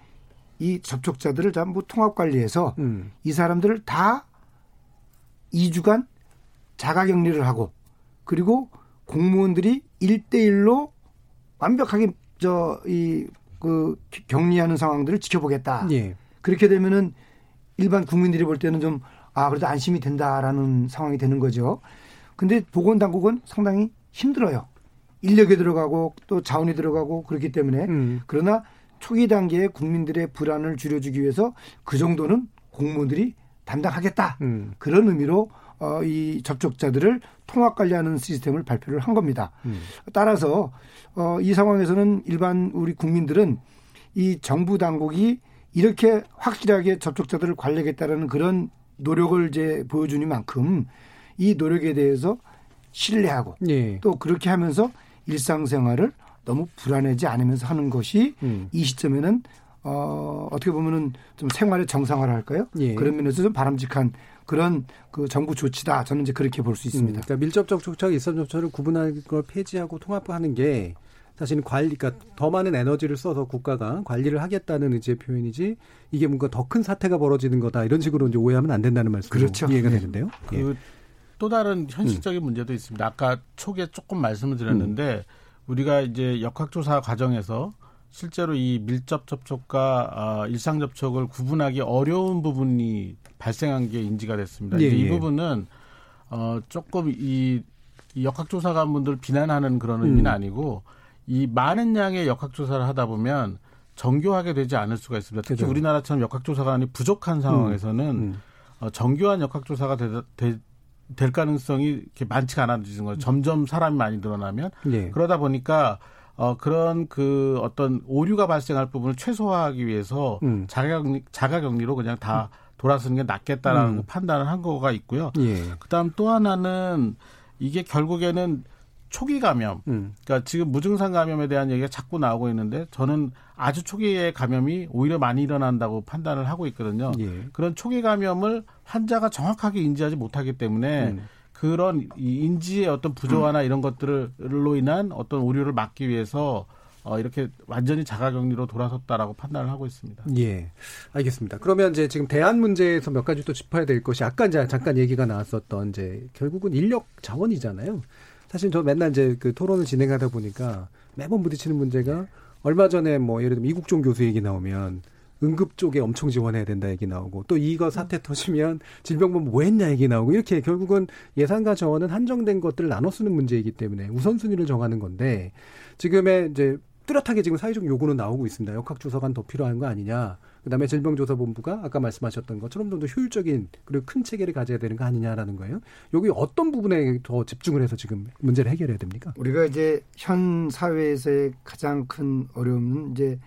이 접촉자들을 전부 통합 관리해서 음. 이 사람들을 다 2주간 자가 격리를 하고 그리고 공무원들이 1대1로 완벽하게 저 이 그 격리하는 상황들을 지켜보겠다. 예. 그렇게 되면은 일반 국민들이 볼 때는 좀 아, 그래도 안심이 된다라는 상황이 되는 거죠. 근데 보건당국은 상당히 힘들어요. 인력이 들어가고 또 자원이 들어가고 그렇기 때문에 음. 그러나 초기 단계에 국민들의 불안을 줄여주기 위해서 그 정도는 공무원들이 담당하겠다. 음. 그런 의미로 어, 이 접촉자들을 통합 관리하는 시스템을 발표를 한 겁니다. 음. 따라서 어, 이 상황에서는 일반 우리 국민들은 이 정부 당국이 이렇게 확실하게 접촉자들을 관리하겠다라는 그런 노력을 이제 보여주니만큼 이 노력에 대해서 신뢰하고 예. 또 그렇게 하면서 일상생활을 너무 불안하지 않으면서 하는 것이 음. 이 시점에는 어, 어떻게 보면은 좀 생활의 정상화를 할까요? 예. 그런 면에서 좀 바람직한 그런 그 정부 조치다. 저는 이제 그렇게 볼 수 있습니다. 음, 그러니까 밀접 접촉처 일선 접촉을 구분하는 걸 폐지하고 통합하는 게 사실은 관리, 그러니까 더 많은 에너지를 써서 국가가 관리를 하겠다는 의지의 표현이지 이게 뭔가 더 큰 사태가 벌어지는 거다 이런 식으로 이제 오해하면 안 된다는 말씀 그렇죠. 이해가 네. 되는데요. 예. 그또 다른 현실적인 음. 문제도 있습니다. 아까 초기에 조금 말씀을 드렸는데 음. 우리가 이제 역학조사 과정에서 실제로 이 밀접 접촉과 어, 일상 접촉을 구분하기 어려운 부분이 발생한 게 인지가 됐습니다. 예, 이 예. 부분은 어, 조금 이, 이 역학조사관분들 비난하는 그런 의미는 음. 아니고 이 많은 양의 역학조사를 하다 보면 정교하게 되지 않을 수가 있습니다. 특히 그렇죠. 우리나라처럼 역학조사관이 부족한 상황에서는 음. 음. 어, 정교한 역학조사가 되, 되, 될 가능성이 이렇게 많지가 않아지는 거예요. 점점 사람이 많이 늘어나면 예. 그러다 보니까 어, 그런 그 어떤 오류가 발생할 부분을 최소화하기 위해서 음. 자가격리, 자가격리로 그냥 다 돌아서는 게 낫겠다라는 음. 판단을 한 거가 있고요. 예. 그 다음 또 하나는 이게 결국에는 초기 감염, 음. 그러니까 지금 무증상 감염에 대한 얘기가 자꾸 나오고 있는데 저는 아주 초기의 감염이 오히려 많이 일어난다고 판단을 하고 있거든요. 예. 그런 초기 감염을 환자가 정확하게 인지하지 못하기 때문에 음. 그런 인지의 어떤 부조화나 음. 이런 것들로 인한 어떤 오류를 막기 위해서 어, 이렇게 완전히 자가격리로 돌아섰다라고 판단을 하고 있습니다. 예. 알겠습니다. 그러면 이제 지금 대안 문제에서 몇 가지 또 짚어야 될 것이 아까 이제 잠깐 얘기가 나왔었던 이제 결국은 인력 자원이잖아요. 사실 저 맨날 이제 그 토론을 진행하다 보니까 매번 부딪히는 문제가 얼마 전에 뭐 예를 들면 이국종 교수 얘기 나오면 응급 쪽에 엄청 지원해야 된다 얘기 나오고 또 이거 사태 터지면 질병본부 뭐 했냐 얘기 나오고 이렇게 결국은 예산과 자원은 한정된 것들을 나눠 쓰는 문제이기 때문에 우선순위를 정하는 건데 지금의 이제 뚜렷하게 지금 사회적 요구는 나오고 있습니다. 역학조사관 더 필요한 거 아니냐. 그다음에 질병조사본부가 아까 말씀하셨던 것처럼 좀 더 효율적인 그리고 큰 체계를 가져야 되는 거 아니냐라는 거예요. 여기 어떤 부분에 더 집중을 해서 지금 문제를 해결해야 됩니까? 우리가 이제 현 사회에서의 가장 큰 어려움은 이제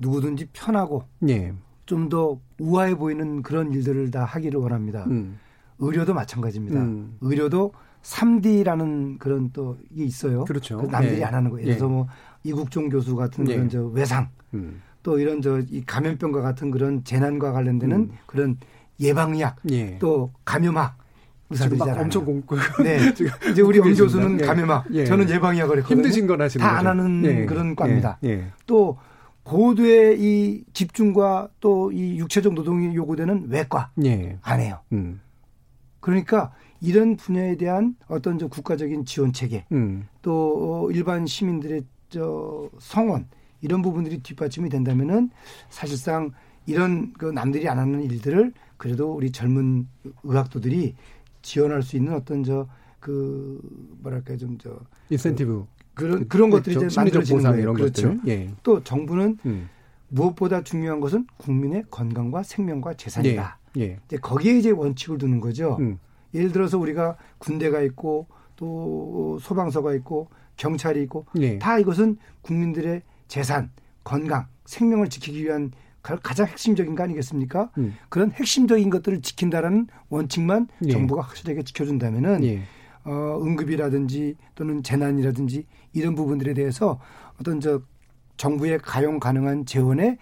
누구든지 편하고 예. 좀더 우아해 보이는 그런 일들을 다 하기를 원합니다. 음. 의료도 마찬가지입니다. 음. 의료도 3D라는 그런 또 이게 있어요. 그렇죠. 남들이 네. 안 하는 거예요. 그래서 예. 뭐 이국종 교수 같은 예. 그런 저 외상 음. 또 이런 저 이 감염병과 같은 그런 재난과 관련되는 음. 그런 예방약 예. 또 감염학 의사들이 잘 엄청 공부. 네. [LAUGHS] 지금 이제 우리 엄 교수는 예. 감염학, 예. 저는 예방약을 했거든요. 힘드신 건 하시는 다안 하는 예. 그런 과입니다. 또 고도의 이 집중과 또 이 육체적 노동이 요구되는 외과 예. 안 해요. 음. 그러니까 이런 분야에 대한 어떤 저 국가적인 지원 체계 음. 또 일반 시민들의 저 성원 이런 부분들이 뒷받침이 된다면은 사실상 이런 그 남들이 안 하는 일들을 그래도 우리 젊은 의학도들이 지원할 수 있는 어떤 저 그 뭐랄까 좀 저 인센티브 그런 그런 것들이 이제 만들어지는 거예요. 이런 그렇죠. 예. 또 정부는 음. 무엇보다 중요한 것은 국민의 건강과 생명과 재산이다. 예. 예. 이제 거기에 이제 원칙을 두는 거죠. 음. 예를 들어서 우리가 군대가 있고 또 소방서가 있고 경찰이 있고 예. 다 이것은 국민들의 재산, 건강, 생명을 지키기 위한 가장 핵심적인 거 아니겠습니까? 음. 그런 핵심적인 것들을 지킨다라는 원칙만 예. 정부가 확실하게 지켜준다면은 예. 어, 응급이라든지 또는 재난이라든지 이런 부분들에 대해서 어떤 저 정부의 가용 가능한 재원의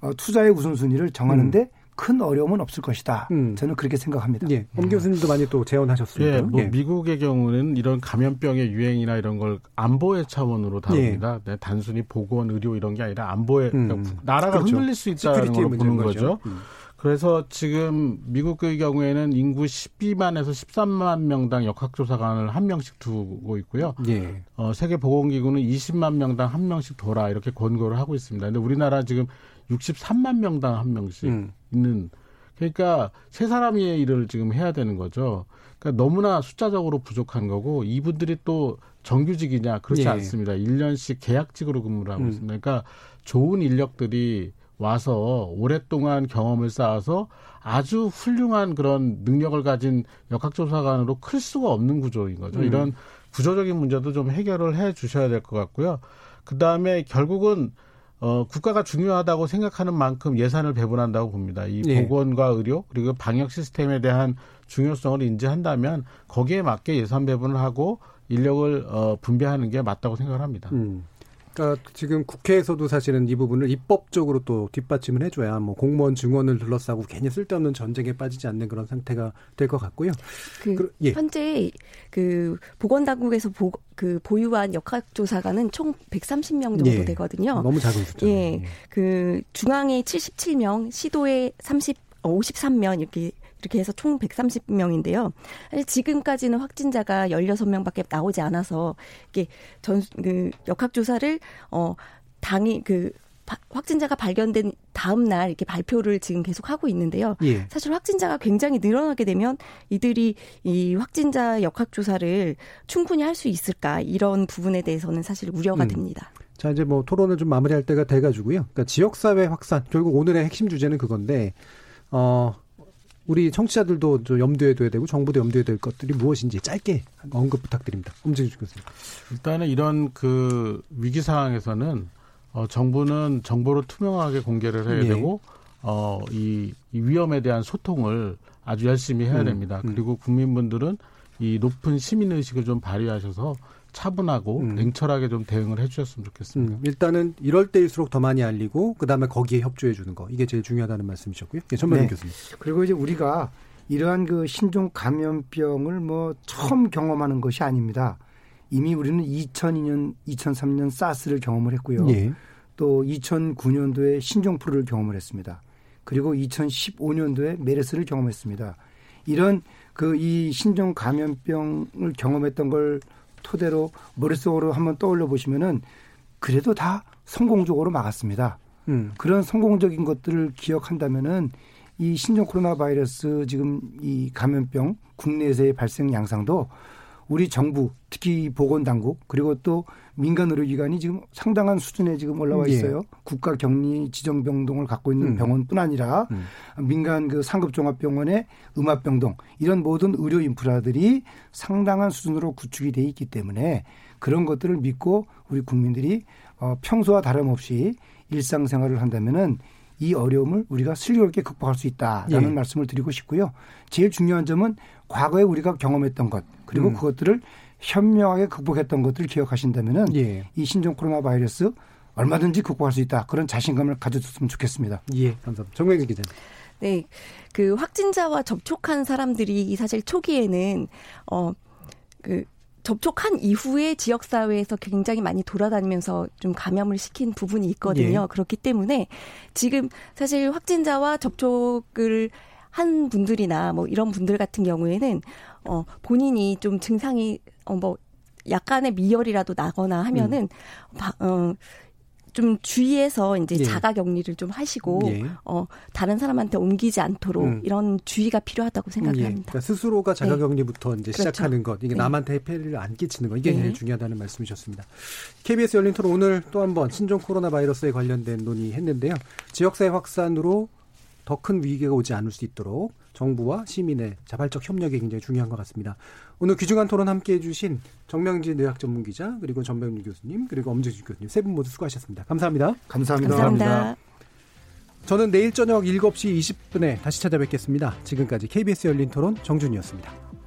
어, 투자의 우선순위를 정하는데 음. 큰 어려움은 없을 것이다. 음. 저는 그렇게 생각합니다. 예. 엄 교수님도 많이 또 재원하셨습니다. 예, 뭐 예. 미국의 경우는 이런 감염병의 유행이나 이런 걸 안보의 차원으로 다룹니다. 예. 네, 단순히 보건, 의료 이런 게 아니라 안보의 음. 그러니까 나라가 그렇죠. 흔들릴 수 있다는 걸 보는 거죠. 거죠. 음. 그래서 지금 미국의 경우에는 인구 12만에서 13만 명당 역학조사관을 한 명씩 두고 있고요. 예. 어, 세계보건기구는 20만 명당 한 명씩 둬라 이렇게 권고를 하고 있습니다. 근데 우리나라 지금 63만 명당 한 명씩 음. 있는 그러니까 세 사람의 일을 지금 해야 되는 거죠. 그러니까 너무나 숫자적으로 부족한 거고 이분들이 또 정규직이냐 그렇지 예. 않습니다. 1년씩 계약직으로 근무를 하고 음. 있습니다. 그러니까 좋은 인력들이 와서 오랫동안 경험을 쌓아서 아주 훌륭한 그런 능력을 가진 역학조사관으로 클 수가 없는 구조인 거죠. 음. 이런 구조적인 문제도 좀 해결을 해 주셔야 될 것 같고요. 그 다음에 결국은 어, 국가가 중요하다고 생각하는 만큼 예산을 배분한다고 봅니다. 이 네. 보건과 의료 그리고 방역 시스템에 대한 중요성을 인지한다면 거기에 맞게 예산 배분을 하고 인력을 어, 분배하는 게 맞다고 생각을 합니다. 음. 그러니까 지금 국회에서도 사실은 이 부분을 입법적으로 또 뒷받침을 해줘야 뭐 공무원 증언을 둘러싸고 괜히 쓸데없는 전쟁에 빠지지 않는 그런 상태가 될 것 같고요. 그 그, 예. 현재 그 보건당국에서 보, 그 보유한 역학조사관은 총 130명 정도 예. 되거든요. 너무 작은 숫자. 예. 예. 그 중앙에 77명, 시도에 30 53명 이렇게 이렇게 해서 총 130명인데요. 사실 지금까지는 확진자가 16명밖에 나오지 않아서 이게 전 그 역학 조사를 어 당이 그 확진자가 발견된 다음 날 이렇게 발표를 지금 계속 하고 있는데요. 예. 사실 확진자가 굉장히 늘어나게 되면 이들이 이 확진자 역학 조사를 충분히 할 수 있을까 이런 부분에 대해서는 사실 우려가 음. 됩니다. 자 이제 뭐 토론을 좀 마무리할 때가 돼가지고요. 그러니까 지역사회 확산 결국 오늘의 핵심 주제는 그건데 어 우리 청취자들도 좀 염두에 둬야 되고 정부도 염두에 둘 것들이 무엇인지 짧게 언급 부탁드립니다. 엄지주 교수님. 일단은 이런 그 위기 상황에서는 어, 정부는 정보를 투명하게 공개를 해야 예. 되고 어, 이, 이 위험에 대한 소통을 아주 열심히 해야 음, 됩니다. 음. 그리고 국민분들은 이 높은 시민 의식을 좀 발휘하셔서 차분하고 음. 냉철하게 좀 대응을 해주셨으면 좋겠습니다. 음. 일단은 이럴 때일수록 더 많이 알리고 그 다음에 거기에 협조해 주는 거 이게 제일 중요하다는 말씀이셨고요. 예, 전명희 네. 교수님. 그리고 이제 우리가 이러한 그 신종 감염병을 뭐 처음 경험하는 것이 아닙니다. 이미 우리는 2002년, 2003년 사스를 경험을 했고요. 예. 또 2009년도에 신종플루를 경험을 했습니다. 그리고 2015년도에 메르스를 경험했습니다. 이런 그 이 신종 감염병을 경험했던 걸 토대로 머릿속으로 한번 떠올려 보시면은 그래도 다 성공적으로 막았습니다. 음. 그런 성공적인 것들을 기억한다면은 이 신종 코로나 바이러스 지금 이 감염병 국내에서의 발생 양상도 우리 정부 특히 보건당국 그리고 또 민간 의료기관이 지금 상당한 수준에 지금 올라와 예. 있어요. 예. 국가 격리 지정 병동을 갖고 있는 음. 병원뿐 아니라 음. 민간 그 상급 종합병원의 음압 병동 이런 모든 의료 인프라들이 상당한 수준으로 구축이 돼 있기 때문에 그런 것들을 믿고 우리 국민들이 어 평소와 다름없이 일상생활을 한다면은 이 어려움을 우리가 슬기롭게 극복할 수 있다라는 예. 말씀을 드리고 싶고요. 제일 중요한 점은 과거에 우리가 경험했던 것 그리고 음. 그것들을 현명하게 극복했던 것들을 기억하신다면은 예. 이 신종 코로나 바이러스 얼마든지 극복할 수 있다 그런 자신감을 가져줬으면 좋겠습니다. 예, 감사합니다. 정명기 기자님. 네, 그 확진자와 접촉한 사람들이 사실 초기에는 어그 접촉한 이후에 지역 사회에서 굉장히 많이 돌아다니면서 좀 감염을 시킨 부분이 있거든요. 예. 그렇기 때문에 지금 사실 확진자와 접촉을 한 분들이나 뭐 이런 분들 같은 경우에는 어 본인이 좀 증상이 어뭐 약간의 미열이라도 나거나 하면은 음. 바, 어, 좀 주의해서 이제 예. 자가 격리를 좀 하시고 예. 어 다른 사람한테 옮기지 않도록 음. 이런 주의가 필요하다고 생각을 예. 합니다. 그러니까 스스로가 자가 격리부터 네. 이제 그렇죠. 시작하는 것 이게 네. 남한테 해를 안 끼치는 것 이게 네. 중요하다는 말씀이셨습니다. KBS 열린 토론 오늘 또 한번 신종 코로나 바이러스에 관련된 논의했는데요. 지역사회 확산으로 더 큰 위기가 오지 않을 수 있도록 정부와 시민의 자발적 협력이 굉장히 중요한 것 같습니다. 오늘 귀중한 토론 함께 해주신 정명진 의학 전문 기자 그리고 전병률 교수님 그리고 엄지주 교수님 세 분 모두 수고하셨습니다. 감사합니다. 감사합니다. 감사합니다. 저는 내일 저녁 7시 20분에 다시 찾아뵙겠습니다. 지금까지 KBS 열린 토론 정준이었습니다.